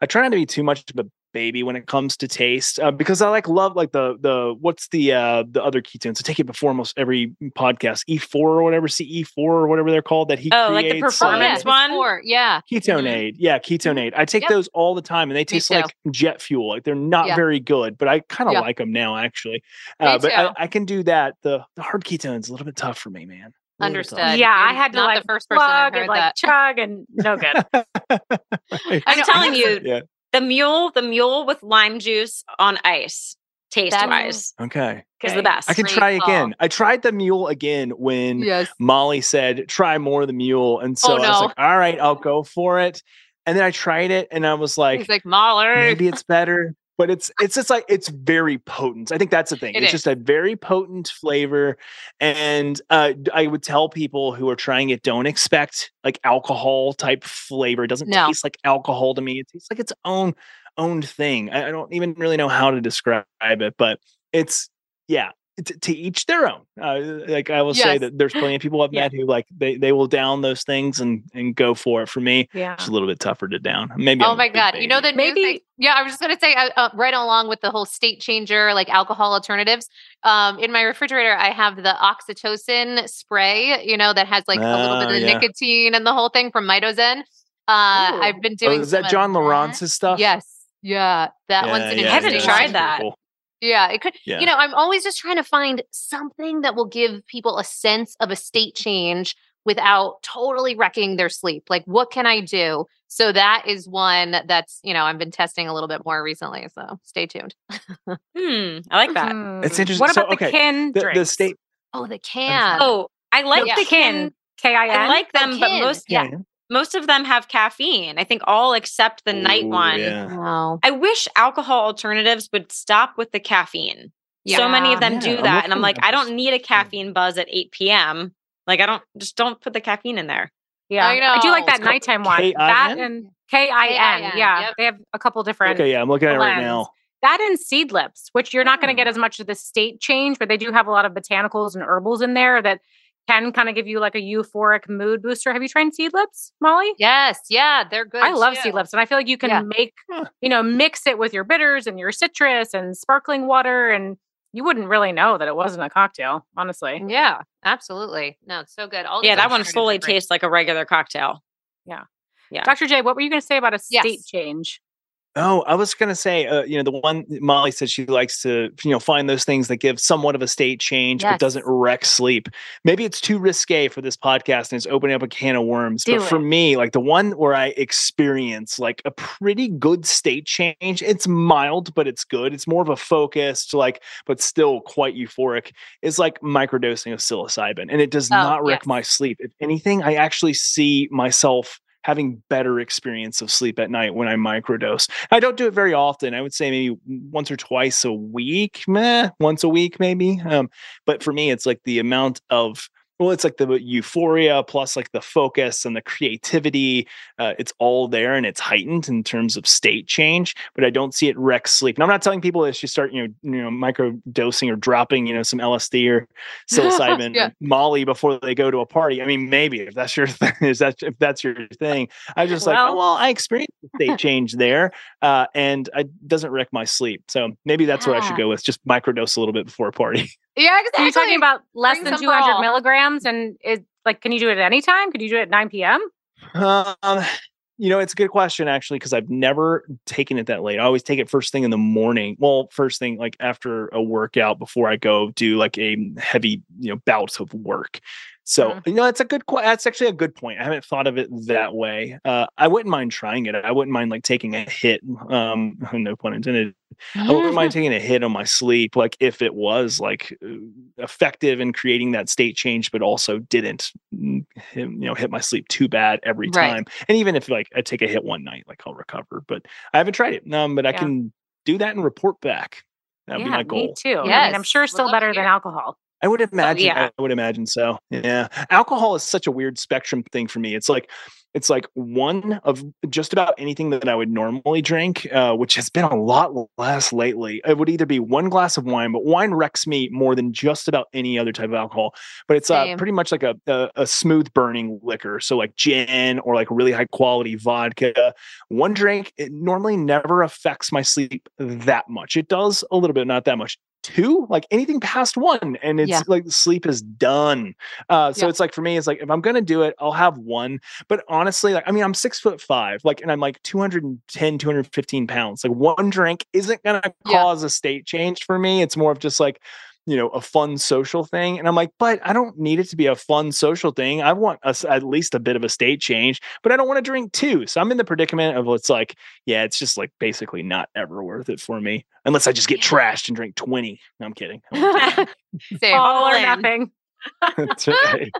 I try not to be too much of a baby when it comes to taste uh, because I like love like the the what's the uh the other ketones. I take it before almost every podcast, E4 or whatever, CE4 or whatever they're called that he Oh, like the creates. Oh, uh, performance one? four, Yeah. Ketone Aid. Yeah, Ketone Aid. I take Mm-hmm. Yep. those all the time and they taste like jet fuel. Like they're not Yeah. very good, but I kind of Yeah. like them now actually. Uh, but I. I can do that. The the hard ketones a little bit tough for me, man. A little bit tough. Understood. yeah, I You're had to like the first person I've plug heard and like that. chug and no good. Right. I I'm telling you, Yeah. The mule, the mule with lime juice on ice, taste That wise, Okay. is Okay. the best. I can Great try call. again. I tried the mule again when Yes. Molly said, try more of the mule. And so Oh, I was like, all right, I'll go for it. And then I tried it and I was like, He's like Mahler. maybe it's better. But it's it's just like it's very potent. I think that's the thing. It it's is. just a very potent flavor. And uh, I would tell people who are trying it, don't expect like alcohol type flavor. It doesn't No. taste like alcohol to me. It tastes like its own own thing. I, I don't even really know how to describe it, but it's yeah. To, to each their own. Uh, like I will say that there's plenty of people I've Yeah. met who like they they will down those things and and go for it. For me, Yeah. it's a little bit tougher to down. Maybe. Oh I'm my big god! You know baby. the new Maybe- thing? Yeah, I was just gonna say uh, uh, right along with the whole state changer, like alcohol alternatives. Um, in my refrigerator, I have the oxytocin spray. You know that has like a little bit Oh, of yeah. nicotine and the whole thing from Mitozen. Uh, Ooh. I've been Oh, doing. is that John that. Lawrence's stuff? Yes. Yeah, that one's an I haven't interesting tried one. that. Yeah, it could. Yeah. You know, I'm always just trying to find something that will give people a sense of a state change without totally wrecking their sleep. Like, what can I do? So that is one that's you know I've been testing a little bit more recently. So stay tuned. Hmm, I like that. It's Hmm. interesting. What So, about okay, the kin The, the state. Oh, the can. Oh, I like Yeah. the kin. K I I N. like them, but kin. most Yeah. Most of them have caffeine. I think all except the night one. Yeah. Wow. I wish alcohol alternatives would stop with the caffeine. So many of them Yeah, do I'm that. And I'm like, I don't need a caffeine buzz at 8 p.m. Like, I don't just don't put the caffeine in there. Yeah, I I, do like that It's nighttime one. That and K I N. K-I-N, Yeah, yep. they have a couple different. Okay, yeah, I'm looking at it right blends. now. That and Seedlips, which you're not going to get Hmm. as much of the state change, but they do have a lot of botanicals and herbals in there that can kind of give you like a euphoric mood booster. Have you tried Seedlips, Molly? Yes. Yeah, they're good. I love too. Seedlips, and I feel like you can Yeah. make, Huh. you know, mix it with your bitters and your citrus and sparkling water, and you wouldn't really know that it wasn't a cocktail, honestly. Yeah, absolutely. No, it's so good. All Yeah, that one alternatives fully tastes like a regular cocktail. Yeah. Yeah. Dr. J, what were you going to say about a Yes. state change? Oh, I was gonna say, uh, you know, the one Molly said she likes to, you know, find those things that give somewhat of a state change, but doesn't wreck sleep. Maybe it's too risque for this podcast and it's opening up a can of worms. Do but for me, like the one where I experience like a pretty good state change, it's mild, but it's good. It's more of a focused, like, but still quite euphoric. Is like microdosing of psilocybin, and it does Oh, not wreck yes. my sleep. If anything, I actually see myself having better experience of sleep at night when I microdose. I don't do it very often. I would say maybe once or twice a week, meh, once a week maybe. Um, but for me, it's like the amount of well, it's like the euphoria plus like the focus and the creativity. Uh, it's all there and it's heightened in terms of state change. But I don't see it wreck sleep. And I'm not telling people that you start, you know, you know, micro dosing or dropping, you know, some LSD or psilocybin Yeah. or Molly before they go to a party. I mean, maybe if that's your thing, is that if that's your thing. I was just like, Well- oh, well, I experienced state change there, uh, and it doesn't wreck my sleep. So maybe that's what I should go with. Just microdose a little bit before a party. Yeah, Are exactly. You're talking about less Bring than 200 all. milligrams? And it like, can you do it at any time? Could you do it at 9 p.m.? Um, you know, it's a good question actually because I've never taken it that late. I always take it first thing in the morning. Well, first thing like after a workout before I go do like a heavy, you know, bouts of work. So Mhm. you know, that's a good. que- That's actually a good point. I haven't thought of it that way. Uh, I wouldn't mind trying it. I wouldn't mind like taking a hit. Um, no pun intended. I wouldn't mind taking a hit on my sleep, like if it was like uh, effective in creating that state change, but also didn't, mm, you know, hit my sleep too bad every Right. time. And even if like I take a hit one night, like I'll recover. But I haven't tried it. Um, but I can do that and report back. That would yeah, be my me goal. too. I mean, I'm sure still love to better than alcohol. I would imagine. yeah. I would imagine so. Yeah, alcohol is such a weird spectrum thing for me. It's like, it's like one of just about anything that I would normally drink, uh, which has been a lot less lately. It would either be one glass of wine, but wine wrecks me more than just about any other type of alcohol. But it's uh, pretty much like a, a a smooth burning liquor, so like gin or like really high quality vodka. One drink it normally never affects my sleep that much. It does a little bit, not that much two like anything past one and it's Yeah. like sleep is done uh so Yeah. it's like for me it's like if i'm gonna do it i'll have one but honestly like i mean i'm six foot five like and i'm like 210 215 pounds like one drink isn't gonna Yeah. cause a state change for me it's more of just like you know a fun social thing and i'm like but i don't need it to be a fun social thing i want us at least a bit of a state change but i don't want to drink too so i'm in the predicament of it's like yeah it's just like basically not ever worth it for me unless i just get trashed and drink 20 no i'm kidding I'm kidding. Same. All or in. nothing. That's right.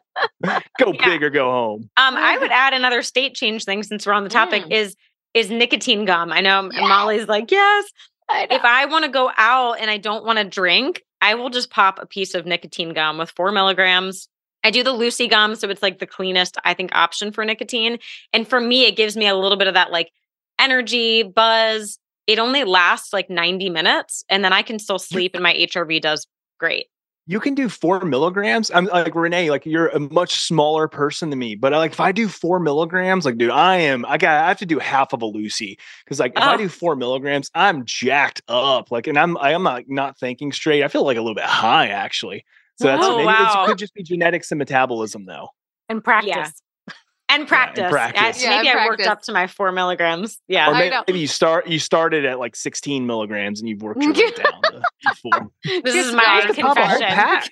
go Yeah. big or go home Um, I would add another state change thing since we're on the topic Mm. is is nicotine gum. I know Yes. Molly's like, yes. I. If I want to go out and I don't want to drink, I will just pop a piece of nicotine gum with four milligrams. I do the Lucy gum, so it's like the cleanest, I think, option for nicotine. And for me, it gives me a little bit of that like energy, buzz. It only lasts like 90 minutes, and then I can still sleep, and my HRV does great. You can do four milligrams. I'm like Renee, like you're a much smaller person than me, but like if I do four milligrams, like dude, I am. I got. I have to do half of a Lucy because like if I do four milligrams, I'm jacked up. Like, and I'm I am like not thinking straight. I feel like a little bit high actually. So that's Oh, maybe wow. it could just be genetics and metabolism though. And practice. And practice. practice. Yeah, maybe and I worked up to my four milligrams. Yeah. Or I maybe, you start you started at like 16 milligrams and you've worked your way down to, to four. This is Just my like Just to pop a whole confession.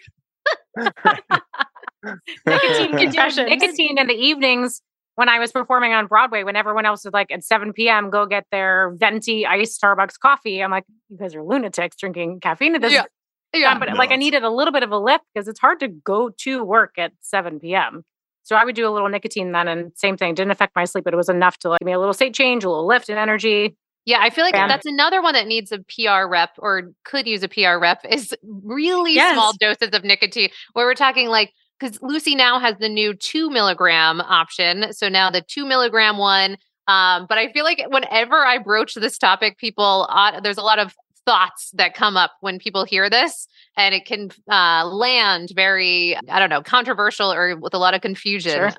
pack. Nicotine Could do confessions. nicotine in the evenings when I was performing on Broadway, when everyone else was like at 7 p.m., go get their venti iced Starbucks coffee. I'm like, you guys are lunatics drinking caffeine at this. Yeah. Yeah. time. But like I needed a little bit of a lift because it's hard to go to work at 7 p.m. So I would do a little nicotine then, and same thing, didn't affect my sleep, but it was enough to like give me a little state change, a little lift in energy. Yeah, I feel like Fan. that's another one that needs a PR rep or could use a PR rep is really Yes. small doses of nicotine. Where we're talking like, because Lucy now has the new two milligram option. So now the two milligram one. Um, but I feel like whenever I broach this topic, people, uh, there's a lot of thoughts that come up when people hear this, and it can uh, land very, I don't know, controversial or with a lot of confusion. Sure.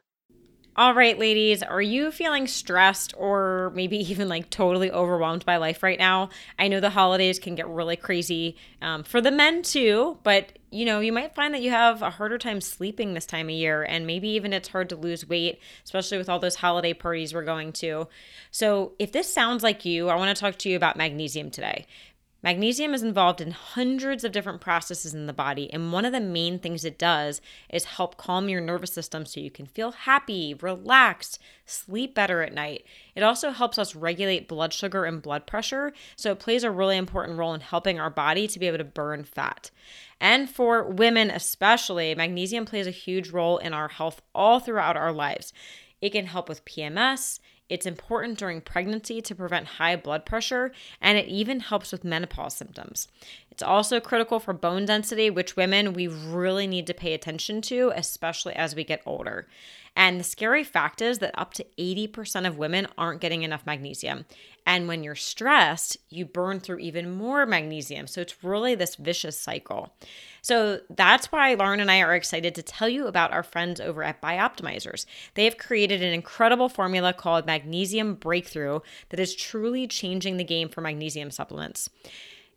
All right, ladies, are you feeling stressed or maybe even like totally overwhelmed by life right now? I know the holidays can get really crazy um, for the men too, but you know, you might find that you have a harder time sleeping this time of year, and maybe even it's hard to lose weight, especially with all those holiday parties we're going to. So, if this sounds like you, I want to talk to you about magnesium today. Magnesium is involved in hundreds of different processes in the body, and one of the main things it does is help calm your nervous system so you can feel happy, relaxed, sleep better at night. It also helps us regulate blood sugar and blood pressure, so it plays a really important role in helping our body to be able to burn fat. And for women especially, magnesium plays a huge role in our health all throughout our lives. It can help with PMS. It's important during pregnancy to prevent high blood pressure, and it even helps with menopause symptoms. It's also critical for bone density, which women we really need to pay attention to, especially as we get older. And the scary fact is that up to 80% of women aren't getting enough magnesium. And when you're stressed, you burn through even more magnesium. So it's really this vicious cycle. So that's why Lauren and I are excited to tell you about our friends over at Bioptimizers. They have created an incredible formula called Magnesium Breakthrough that is truly changing the game for magnesium supplements.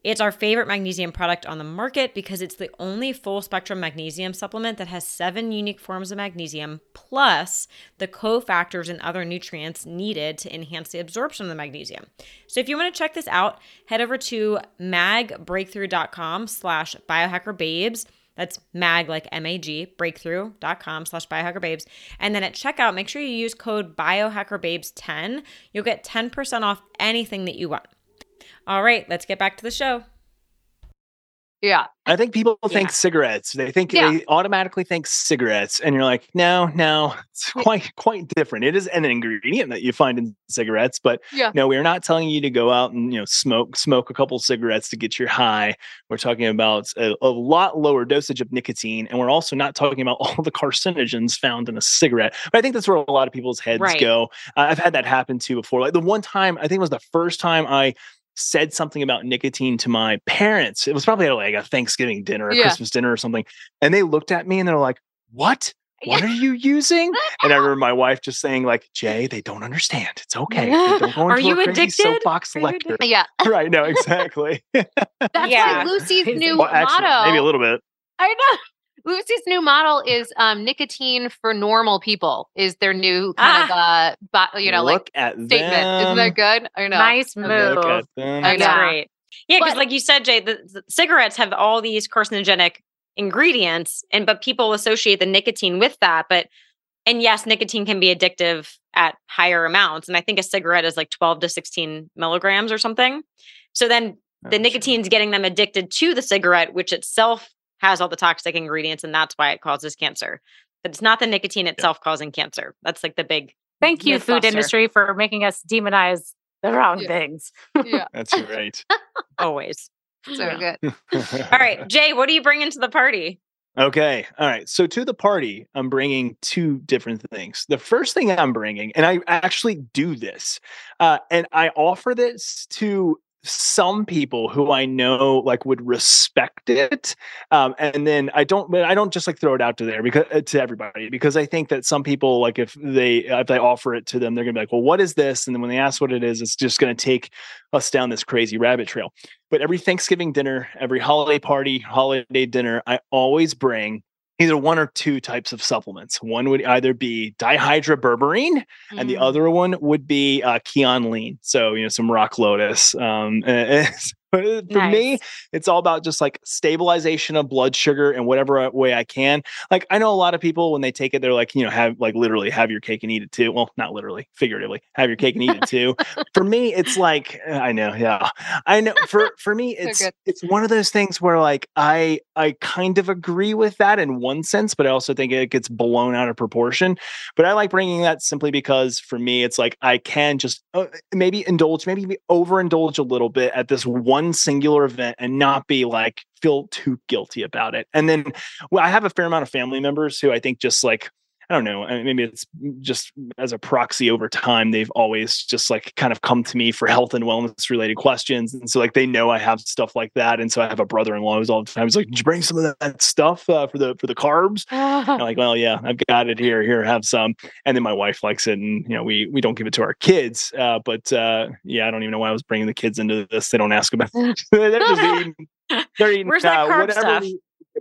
It's our favorite magnesium product on the market because it's the only full spectrum magnesium supplement that has seven unique forms of magnesium plus the cofactors and other nutrients needed to enhance the absorption of the magnesium. So if you want to check this out, head over to magbreakthrough.com slash biohackerbabes. That's mag like M-A-G, breakthrough.com slash biohackerbabes. And then at checkout, make sure you use code biohackerbabes10. You'll get 10% off anything that you want. All right, let's get back to the show. Yeah. I think people think Yeah. cigarettes. They think Yeah. they automatically think cigarettes, and you're like, no, no, it's quite quite different. It is an ingredient that you find in cigarettes, but Yeah. no, we are not telling you to go out and you know smoke smoke a couple cigarettes to get your high. We're talking about a, a lot lower dosage of nicotine, and we're also not talking about all the carcinogens found in a cigarette. But I think that's where a lot of people's heads Right. go. Uh, I've had that happen too before. Like the one time, I think it was the first time I said something about nicotine to my parents. It was probably at like a Thanksgiving dinner, a Yeah. Christmas dinner or something. And they looked at me and they're like, What? What Yeah. are you using? And I remember my wife just saying, like, Jay, they don't understand. It's okay. Don't go Are you a crazy addicted? soapbox Are you lecture. Yeah. right. No, exactly. That's Yeah. like Lucy's new well, actually, motto. maybe a little bit. I know. Lucy's new model is um, nicotine for normal people. Is their new kind of uh, bo- you know, like Look at statement. Isn't that good? I know. Nice move. Look at them. That's know. great. Yeah, because like you said, Jay, the, the cigarettes have all these carcinogenic ingredients, and but people associate the nicotine with that. But and yes, nicotine can be addictive at higher amounts, and I think a cigarette is like twelve to sixteen milligrams or something. So then the nicotine's getting them addicted to the cigarette, which itself has all the toxic ingredients, and that's why it causes cancer. But it's not the nicotine itself causing cancer. That's like the big. Thank you, food Mythbuster. industry, for making us demonize the wrong Yeah. things. Yeah. That's right. Always. So Yeah. good. All right, Jay, what are you bringing to the party? Okay. All right. So to the party, I'm bringing two different things. The first thing I'm bringing, and I actually do this, uh, and I offer this to some people who I know like would respect it, um, and then I don't, but I don't just like throw it out to there because uh, to everybody because I think that some people like if they if I offer it to them, they're gonna be like, well, what is this? And then when they ask what it is, it's just gonna take us down this crazy rabbit trail. But every Thanksgiving dinner, every holiday party, holiday dinner, I always bring either one or two types of supplements. One would either be dihydroberberine, and the Mm. other one would be uh, Kion Lean. So you know some rock lotus. Um, for me, it's all about just like stabilization of blood sugar in whatever uh, way I can. Like I know a lot of people when they take it, they're like, you know, have like literally have your cake and eat it too. Well, not literally, figuratively, have your cake and eat it too. for me, it's like uh, I know, yeah, I know. For for me, it's it's one of those things where like I I kind of agree with that in one sense, but I also think it gets blown out of proportion. But I like bringing that simply because for me, it's like I can just uh, maybe indulge, maybe overindulge a little bit at this one singular event and not be like feel too guilty about it. And then well, I have a fair amount of family members who I think just like I don't know. Maybe it's just as a proxy over time, they've always just like kind of come to me for health and wellness related questions. And so, like, they know I have stuff like that. And so, I have a brother in law who's all the time, he's like, Did you bring some of that stuff uh, for the for the carbs? I'm like, Well, yeah, I've got it here. Here, have some. And then my wife likes it. And, you know, we we don't give it to our kids. Uh, but uh, yeah, I don't even know why I was bringing the kids into this. They don't ask about it. They're just eating. They're eating Where's that uh, carb whatever stuff?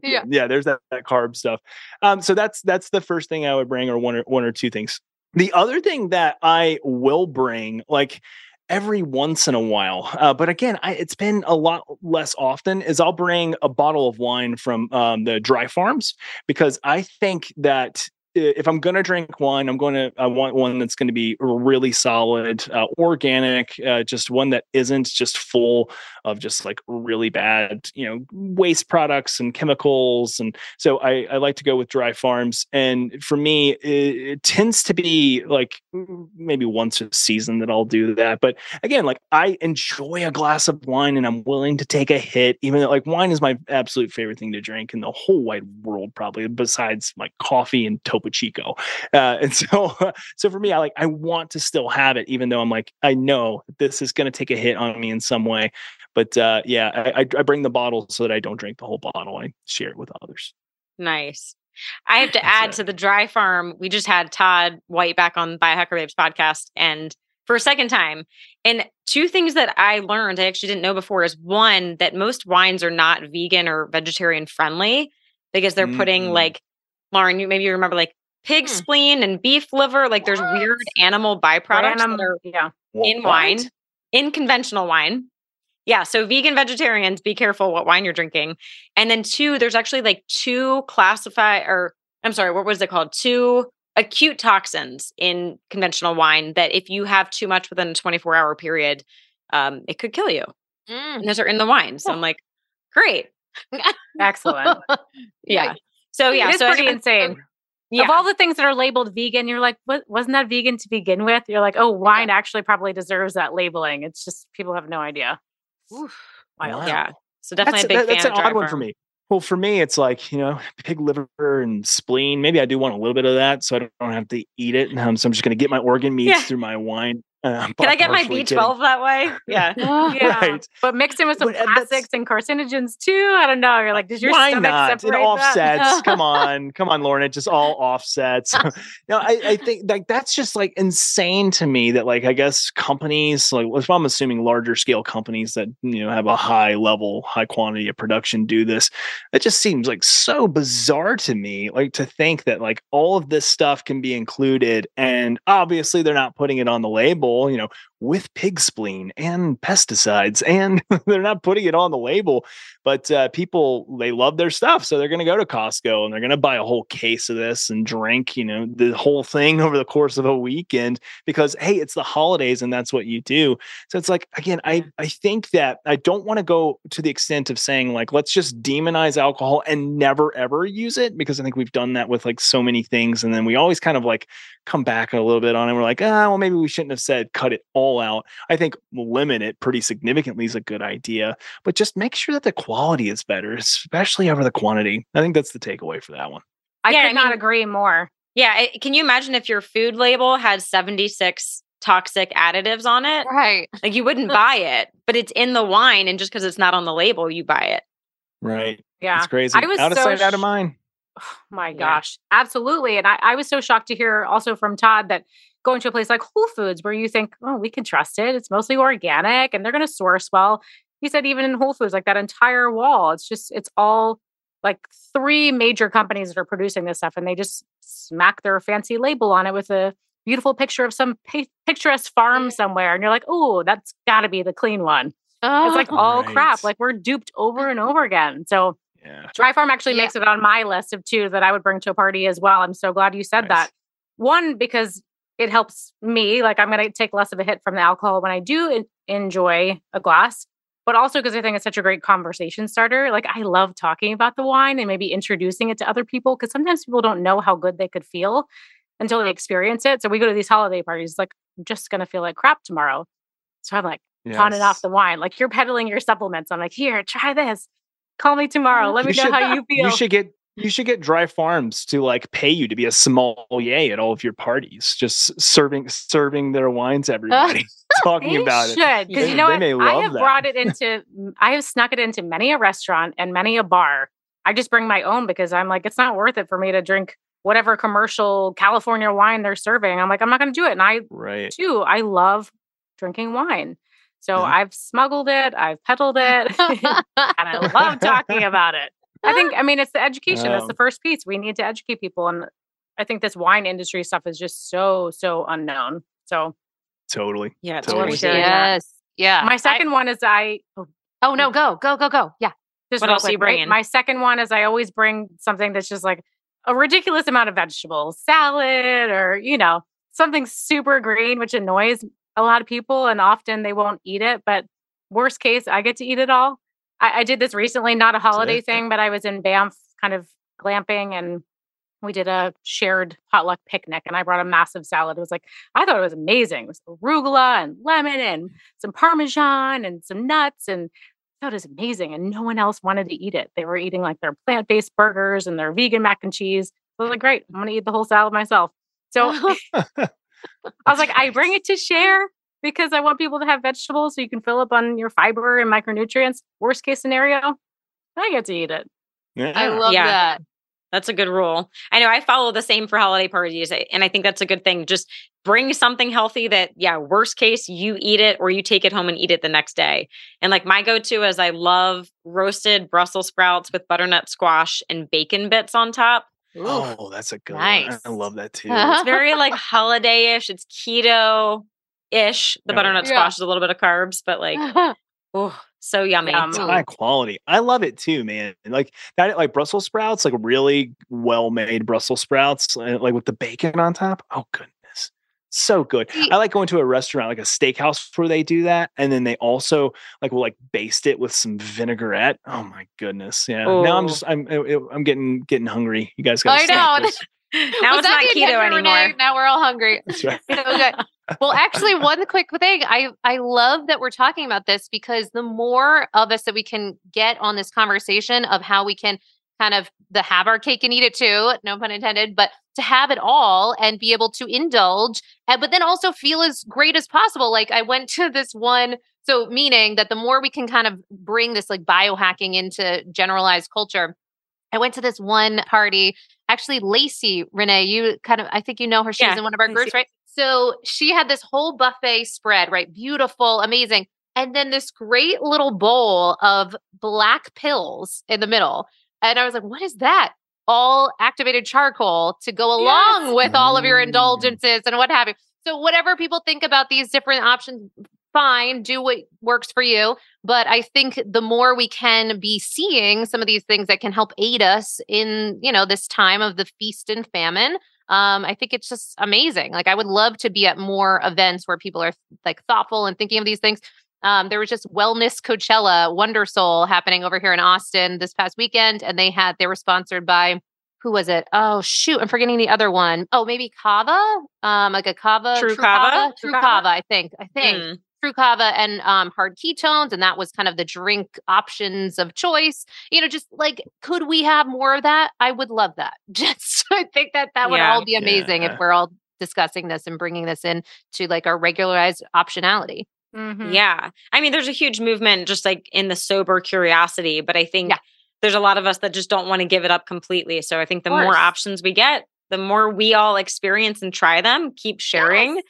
Yeah. yeah there's that, that carb stuff um so that's that's the first thing i would bring or one or one or two things the other thing that i will bring like every once in a while uh, but again I, it's been a lot less often is i'll bring a bottle of wine from um, the dry farms because i think that if i'm going to drink wine i'm going to i want one that's going to be really solid uh, organic uh, just one that isn't just full of just like really bad, you know, waste products and chemicals. And so I, I like to go with dry farms. And for me, it, it tends to be like maybe once a season that I'll do that. But again, like I enjoy a glass of wine and I'm willing to take a hit, even though like wine is my absolute favorite thing to drink in the whole wide world, probably besides like coffee and Topo Chico. Uh, and so, so for me, I like, I want to still have it, even though I'm like, I know this is going to take a hit on me in some way but uh, yeah, I, I, bring the bottle so that I don't drink the whole bottle. I share it with others. Nice. I have to That's add it. to the dry farm. We just had Todd White back on Biohacker Babes podcast and for a second time. And two things that I learned I actually didn't know before is one that most wines are not vegan or vegetarian friendly because they're putting Mm. like Lauren, you maybe you remember like pig Hmm. spleen and beef liver, like there's What? weird animal byproducts Random- that are yeah. in wine, in conventional wine. Yeah. So vegan vegetarians, be careful what wine you're drinking. And then two, there's actually like two classify or I'm sorry, what was it called? Two acute toxins in conventional wine that if you have too much within a 24 hour period, um, it could kill you. Mm. and those are in the wine. So I'm like, great. Excellent. Yeah. Right. So yeah, it is so I pretty insane. Yeah. Of all the things that are labeled vegan, you're like, what wasn't that vegan to begin with? You're like, oh, wine actually probably deserves that labeling. It's just people have no idea. Oof. Wild. Wow. yeah. So definitely that's, a big that- that's fan an of odd one for me. Well, for me, it's like you know, pig liver and spleen. Maybe I do want a little bit of that, so I don't, don't have to eat it. Um, so I'm just going to get my organ meats Yeah. through my wine. Uh, Can I get my B12 that way? Yeah. Yeah. Right. But mixed in with some But, plastics and carcinogens too. I don't know. You're like, does your Why stomach not? It separate that? offsets. come on, come on, Lauren. It just all offsets. no, I, I think like that's just like insane to me. That like I guess companies like if I'm assuming larger scale companies that you know have a high level, high quantity of production do this. It just seems like so bizarre to me. Like to think that like all of this stuff can be included, and obviously they're not putting it on the label. You know, with pig spleen and pesticides, and they're not putting it on the label. But uh, people they love their stuff, so they're going to go to Costco and they're going to buy a whole case of this and drink, you know, the whole thing over the course of a weekend because hey, it's the holidays and that's what you do. So it's like again, I I think that I don't want to go to the extent of saying like let's just demonize alcohol and never ever use it because I think we've done that with like so many things, and then we always kind of like come back a little bit on it. We're like, ah, well, maybe we shouldn't have said cut it all out. I think limit it pretty significantly is a good idea, but just make sure that the quality is better, especially over the quantity. I think that's the takeaway for that one. I Yeah, could I not agree more. Yeah. it- can you imagine if your food label had 76 toxic additives on it? Right. Like you wouldn't buy it, but it's in the wine. And just because it's not on the label, you buy it. Right. Yeah. It's crazy. I was out of so sight, out of sh- mind. My Yeah. gosh, absolutely. And I, I was so shocked to hear also from Todd that going to a place like Whole Foods where you think, oh, we can trust it. It's mostly organic and they're going to source well. He said, even in Whole Foods, like that entire wall, it's just, it's all like three major companies that are producing this stuff and they just smack their fancy label on it with a beautiful picture of some pi- picturesque farm somewhere. And you're like, oh, that's got to be the clean one. It's oh, like all crap. Like we're duped over and over again. So, Yeah. Dry Farm actually Yeah. makes it on my list of two that I would bring to a party as well. I'm so glad you said Nice. that. One, because it helps me, like I'm going to take less of a hit from the alcohol when I do en- enjoy a glass, but also because I think it's such a great conversation starter. Like I love talking about the wine and maybe introducing it to other people because sometimes people don't know how good they could feel until they experience it. So we go to these holiday parties, like I'm just going to feel like crap tomorrow. So I'm like, pawning off the wine. Like you're peddling your supplements. I'm like, here, try this. Call me tomorrow. Let me You know should- how you feel. You should get you should get dry farms to like pay you to be a sommelier at all of your parties, just serving serving their wines everybody, talking about it. should because They- you know what? I have that. brought it into. I have snuck it into many a restaurant and many a bar. I just bring my own because I'm like, it's not worth it for me to drink whatever commercial California wine they're serving. I'm like, I'm not going to do it. And I Right. too, I love drinking wine. So Yeah. I've smuggled it, I've peddled it, and I love talking about it. I think, I mean, it's the education. That's Um, the first piece. We need to educate people. And I think this wine industry stuff is just so, so unknown. So Totally. Yeah. It's Totally. crazy. yes. Yeah. my I- second one is I, oh, oh no, go, go, go, go. Yeah. just What real else are you quick, right? bringing? My second one is I always bring something that's just like a ridiculous amount of vegetables, salad, or, you know, something super green, which annoys a lot of people. And often they won't eat it. But worst case, I get to eat it all. I, I did this recently, not a holiday Terrific. thing, but I was in Banff kind of glamping and we did a shared potluck picnic and I brought a massive salad. It was like, I thought it was amazing. It was arugula and lemon and some Parmesan and some nuts. And I thought it was amazing. And no one else wanted to eat it. They were eating like their plant based burgers and their vegan mac and cheese. I was like, great, I'm going to eat the whole salad myself. So I was like, I bring it to share because I want people to have vegetables so you can fill up on your fiber and micronutrients. Worst case scenario, I get to eat it. Yeah. I love Yeah. that. That's a good rule. I know I follow the same for holiday parties, and I think that's a good thing. Just bring something healthy that, yeah, worst case, you eat it or you take it home and eat it the next day. And like my go to is I love roasted Brussels sprouts with butternut squash and bacon bits on top. Ooh. Oh, that's a good one. Nice. I love that too. It's very like holiday ish. It's keto ish. The Yeah. butternut Yeah. squash is a little bit of carbs, but like, oh, so yummy. Yum. It's high quality. I love it too, man. Like that, like Brussels sprouts, like really well made Brussels sprouts, like with the bacon on top. Oh goodness, So good. I like going to a restaurant, like a steakhouse, where they do that, and then they also like will like baste it with some vinaigrette. Oh my goodness! Yeah. Now I'm Oh. just I'm I'm getting getting hungry. You guys got. I know. Now Was it's not keto intention, Renee? anymore. Now we're all hungry. That's right. So good. Well, actually, one quick thing. I I love that we're talking about this because the more of us that we can get on this conversation of how we can kind of the have our cake and eat it too, no pun intended, but to have it all and be able to indulge, and but then also feel as great as possible. Like I went to this one, so meaning that the more we can kind of bring this like biohacking into generalized culture. I went to this one party. Actually, Lacey, Renee, you kind of, I think you know her. She was Yeah, in one of our Lacey. groups, right? So she had this whole buffet spread, right? Beautiful, amazing. And then this great little bowl of black pills in the middle. And I was like, what is that? All activated charcoal to go along Yes. with all of your Mm. indulgences and what have you. So, whatever people think about these different options, fine, do what works for you. But I think the more we can be seeing some of these things that can help aid us in, you know, this time of the feast and famine, um, I think it's just amazing. Like I would love to be at more events where people are like thoughtful and thinking of these things. Um, there was just Wellness Coachella Wonder Soul happening over here in Austin this past weekend, and they had they were sponsored by who was it? Oh shoot, I'm forgetting the other one. Oh, maybe Kava, um, like a Kava, True Kava? True True Kava? Kava, I think. I think Mm. True Kava and um, hard ketones, and that was kind of the drink options of choice. You know, just like could we have more of that? I would love that. Just I think that that would Yeah. all be amazing Yeah. if we're all discussing this and bringing this in to like our regularized optionality. Mhm. Yeah. I mean, there's a huge movement just like in the sober curiosity, but I think Yeah. there's a lot of us that just don't want to give it up completely. So I think the more options we get, the more we all experience and try them, keep sharing Yes.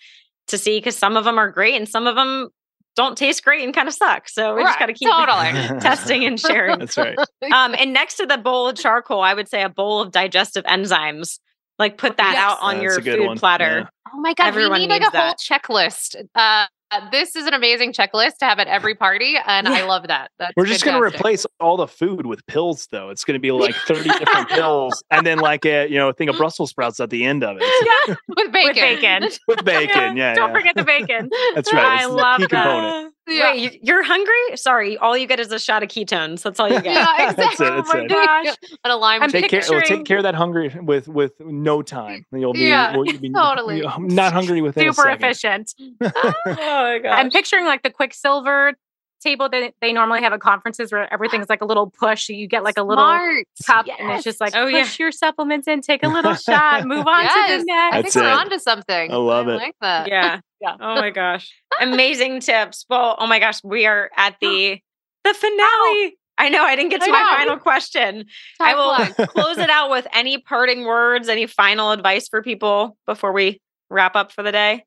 to see because some of them are great and some of them don't taste great and kind of suck. So we just got to keep totally. testing and sharing. That's right. um, and next to the bowl of charcoal, I would say a bowl of digestive enzymes. Like put that Yes. out on That's your food one. platter. Oh my god, Everyone we need like a needs whole that. checklist. Uh, Uh, this is an amazing checklist to have at every party, and I love that. That's We're just going to replace all the food with pills, though. It's going to be like 30 different pills and then like a, you know, a thing of Brussels sprouts at the end of it Yeah, with bacon. With bacon. with bacon. Yeah. Don't yeah. forget the bacon. That's right. I It's the love key that. component. Yeah. Wait, you- you're hungry? Sorry, all you get is a shot of ketones. That's all you get. Yeah, That's exactly. it, oh that's oh my it. gosh. And a lime. I'm Take care, it'll take care of that hungry with with no time. You'll be, Yeah, well, you'll be totally. you'll- not hungry within a Super second. efficient. oh my gosh. I'm picturing like the Quicksilver table that they normally have at conferences where everything's like a little push. You get like a little Smart. cup and it's just like Oh, push yeah. your supplements in, take a little shot, move on to the next. I That's think we're on to something. I love it. like that. yeah. Yeah. Oh my gosh. Amazing tips. Well, oh my gosh, we are at the the finale. I know I didn't get to I my know. final question. I will close it out with any parting words, any final advice for people before we wrap up for the day.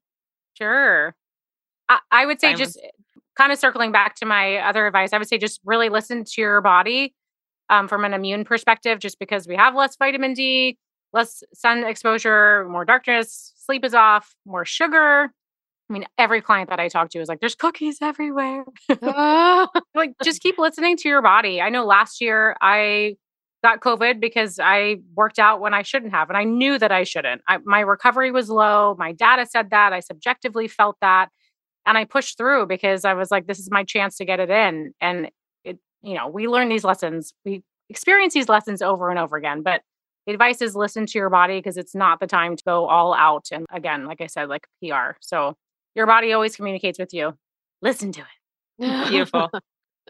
Sure. I, I would say Silence. just kind of circling back to my other advice, I would say just really listen to your body um, from an immune perspective, just because we have less vitamin D, less sun exposure, more darkness, sleep is off, more sugar. I mean, every client that I talk to is like, there's cookies everywhere. Like, just keep listening to your body. I know last year I got COVID because I worked out when I shouldn't have, and I knew that I shouldn't. I, my recovery was low. My data said that. I subjectively felt that, and I pushed through because I was like, "This is my chance to get it in." And it, you know, we learn these lessons. We experience these lessons over and over again. But the advice is listen to your body because it's not the time to go all out. And again, like I said, like PR. So your body always communicates with you. Listen to it. Beautiful.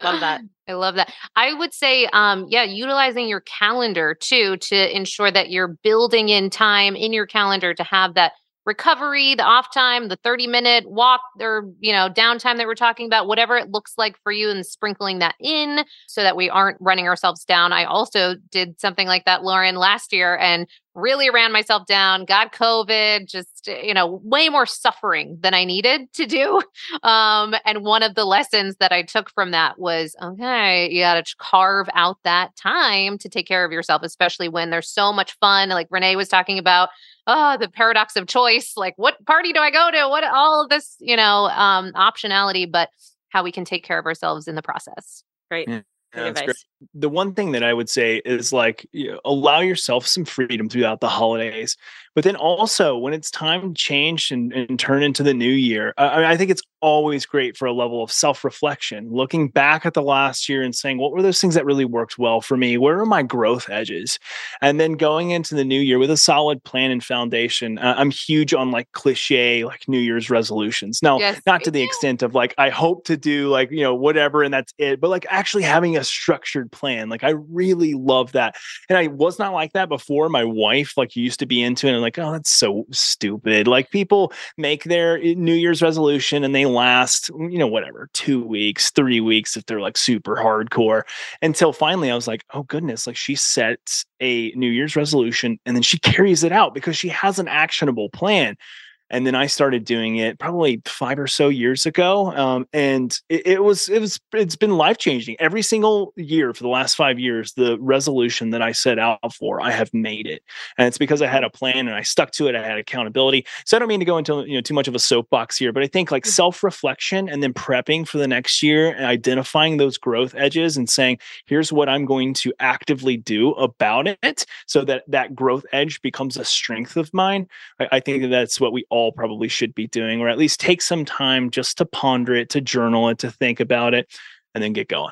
Love that. I love that. I would say, um, yeah, utilizing your calendar too to ensure that you're building in time in your calendar to have that recovery, the off time, the 30 minute walk or, you know, downtime that we're talking about, whatever it looks like for you and sprinkling that in so that we aren't running ourselves down. I also did something like that, Lauren, last year and really ran myself down, got COVID, just, you know, way more suffering than I needed to do. Um, and one of the lessons that I took from that was okay, you got to carve out that time to take care of yourself, especially when there's so much fun. Like Renee was talking about, oh, the paradox of choice. Like, what party do I go to? What all of this, you know, um, optionality, but how we can take care of ourselves in the process. Right. Yeah. Yeah, the one thing that I would say is like you know, allow yourself some freedom throughout the holidays But then also when it's time to change and, and turn into the new year, I, I think it's always great for a level of self-reflection, looking back at the last year and saying, what were those things that really worked well for me? Where are my growth edges? And then going into the new year with a solid plan and foundation. Uh, I'm huge on like cliche like New Year's resolutions. Now, Yes, not to the extent of like I hope to do like you know whatever and that's it, but like actually having a structured plan. Like I really love that, and I was not like that before. My wife like used to be into it, and like, oh, that's so stupid. Like people make their eh, New Year's resolution and they last you know whatever two weeks, three weeks if they're like super hardcore. Until finally, I was like, oh goodness, like she sets a New Year's resolution and then she carries it out because she has an actionable plan and then I started doing it probably five or so years ago, um, and it, it was it was it's been life changing. Every single year for the last five years, the resolution that I set out for, I have made it, and it's because I had a plan and I stuck to it. I had accountability. So I don't mean to go into you know too much of a soapbox here, but I think like self reflection and then prepping for the next year and identifying those growth edges and saying, here's what I'm going to actively do about it, so that that growth edge becomes a strength of mine. I, I think that that's what we all probably should be doing, or at least take some time just to ponder it, to journal it, to think about it, and then get going.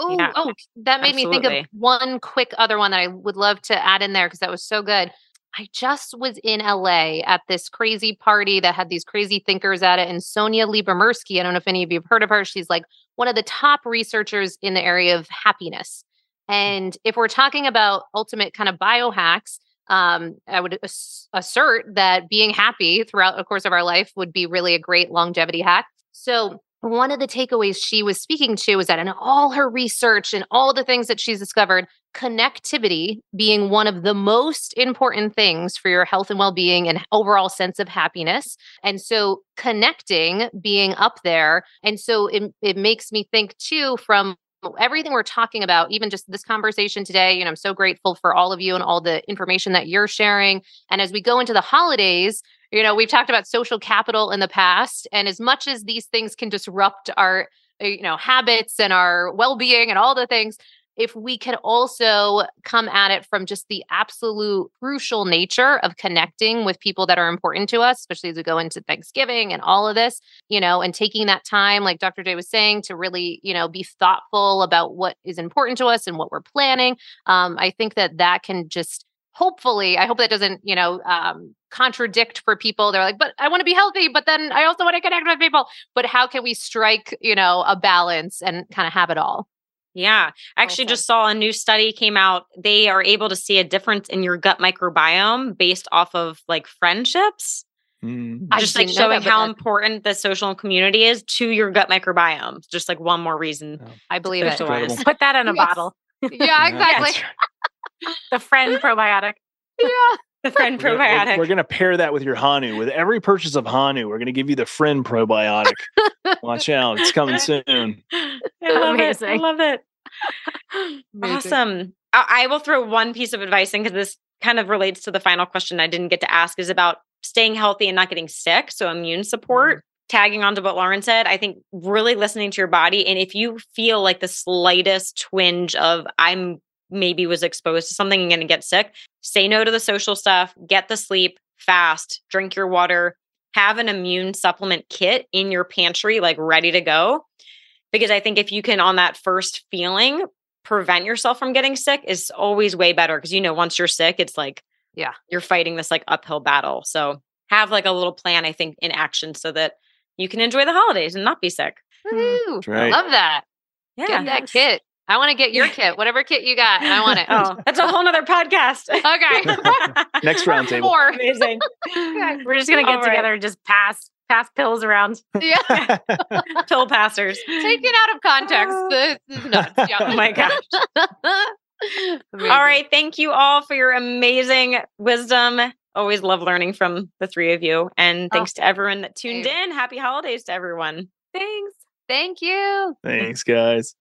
Ooh, Yeah, oh, that made me think of one quick other one that I would love to add in there because that was so good. I just was in LA at this crazy party that had these crazy thinkers at it, and Sonja Lyubomirsky. I don't know if any of you have heard of her. She's like one of the top researchers in the area of happiness. Hmm. And if we're talking about ultimate kind of biohacks, um, I would ass- assert that being happy throughout the course of our life would be really a great longevity hack. So, one of the takeaways she was speaking to is that in all her research and all the things that she's discovered, connectivity being one of the most important things for your health and well being and overall sense of happiness. And so, connecting being up there. And so, it, it makes me think too from everything we're talking about, even just this conversation today, you know, I'm so grateful for all of you and all the information that you're sharing. And as we go into the holidays, you know, we've talked about social capital in the past. And as much as these things can disrupt our, uh, you know, habits and our well being and all the things, if we can also come at it from just the absolute crucial nature of connecting with people that are important to us, especially as we go into Thanksgiving and all of this, you know, and taking that time, like Dr. J was saying, to really, you know, be thoughtful about what is important to us and what we're planning. Um, I think that that can just hopefully, I hope that doesn't, you know, um, contradict for people. They're like, but I want to be healthy, but then I also want to connect with people. But how can we strike, you know, a balance and kind of have it all? Yeah. I actually Awesome. just saw a new study came out. They are able to see a difference in your gut microbiome based off of like friendships. Mm. I just like showing that, how that- important the social community is to your gut microbiome. Just like one more reason. I believe it. socialize. Incredible. Put that in a Yes. bottle. Yeah, exactly. The friend probiotic. yeah. The friend We're, gonna- we're- probiotic. we're gonna pair that with your Hanu. With every purchase of Hanu, we're gonna give you the friend probiotic. Watch out, it's coming soon. I love it. I love it. Amazing. Awesome. I, I will throw one piece of advice in because this kind of relates to the final question I didn't get to ask is about staying healthy and not getting sick. So immune support. Mm-hmm. Tagging on to what Lauren said, I think really listening to your body. And if you feel like the slightest twinge of I'm maybe was exposed to something and going to get sick, say no to the social stuff, get the sleep, fast, drink your water, have an immune supplement kit in your pantry, like ready to go. Because I think if you can, on that first feeling, prevent yourself from getting sick, is always way better. Because you know, once you're sick, it's like, Yeah. you're fighting this like uphill battle. So have like a little plan, I think, in action so that you can enjoy the holidays and not be sick. Hmm. Woo. That's right. I love that. Yeah. Get that kit. I want to get your kit, whatever kit you got. I want it. Oh, that's a whole nother podcast. Okay. Next round table. More. Amazing. We're just gonna get All right. together and just pass pass pills around. Yeah. Pill passers. Taken out of context. Oh. This is nuts. Yeah. Oh my gosh. Amazing. All right. Thank you all for your amazing wisdom. Always love learning from the three of you. And oh. thanks to everyone that tuned same. in. Happy holidays to everyone. Thanks. Thank you. Thanks, guys.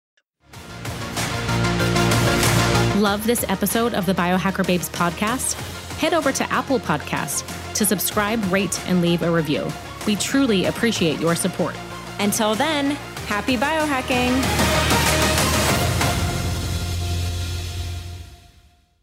Love this episode of the Biohacker Babes podcast? Head over to Apple Podcast to subscribe, rate, and leave a review. We truly appreciate your support. Until then, happy biohacking.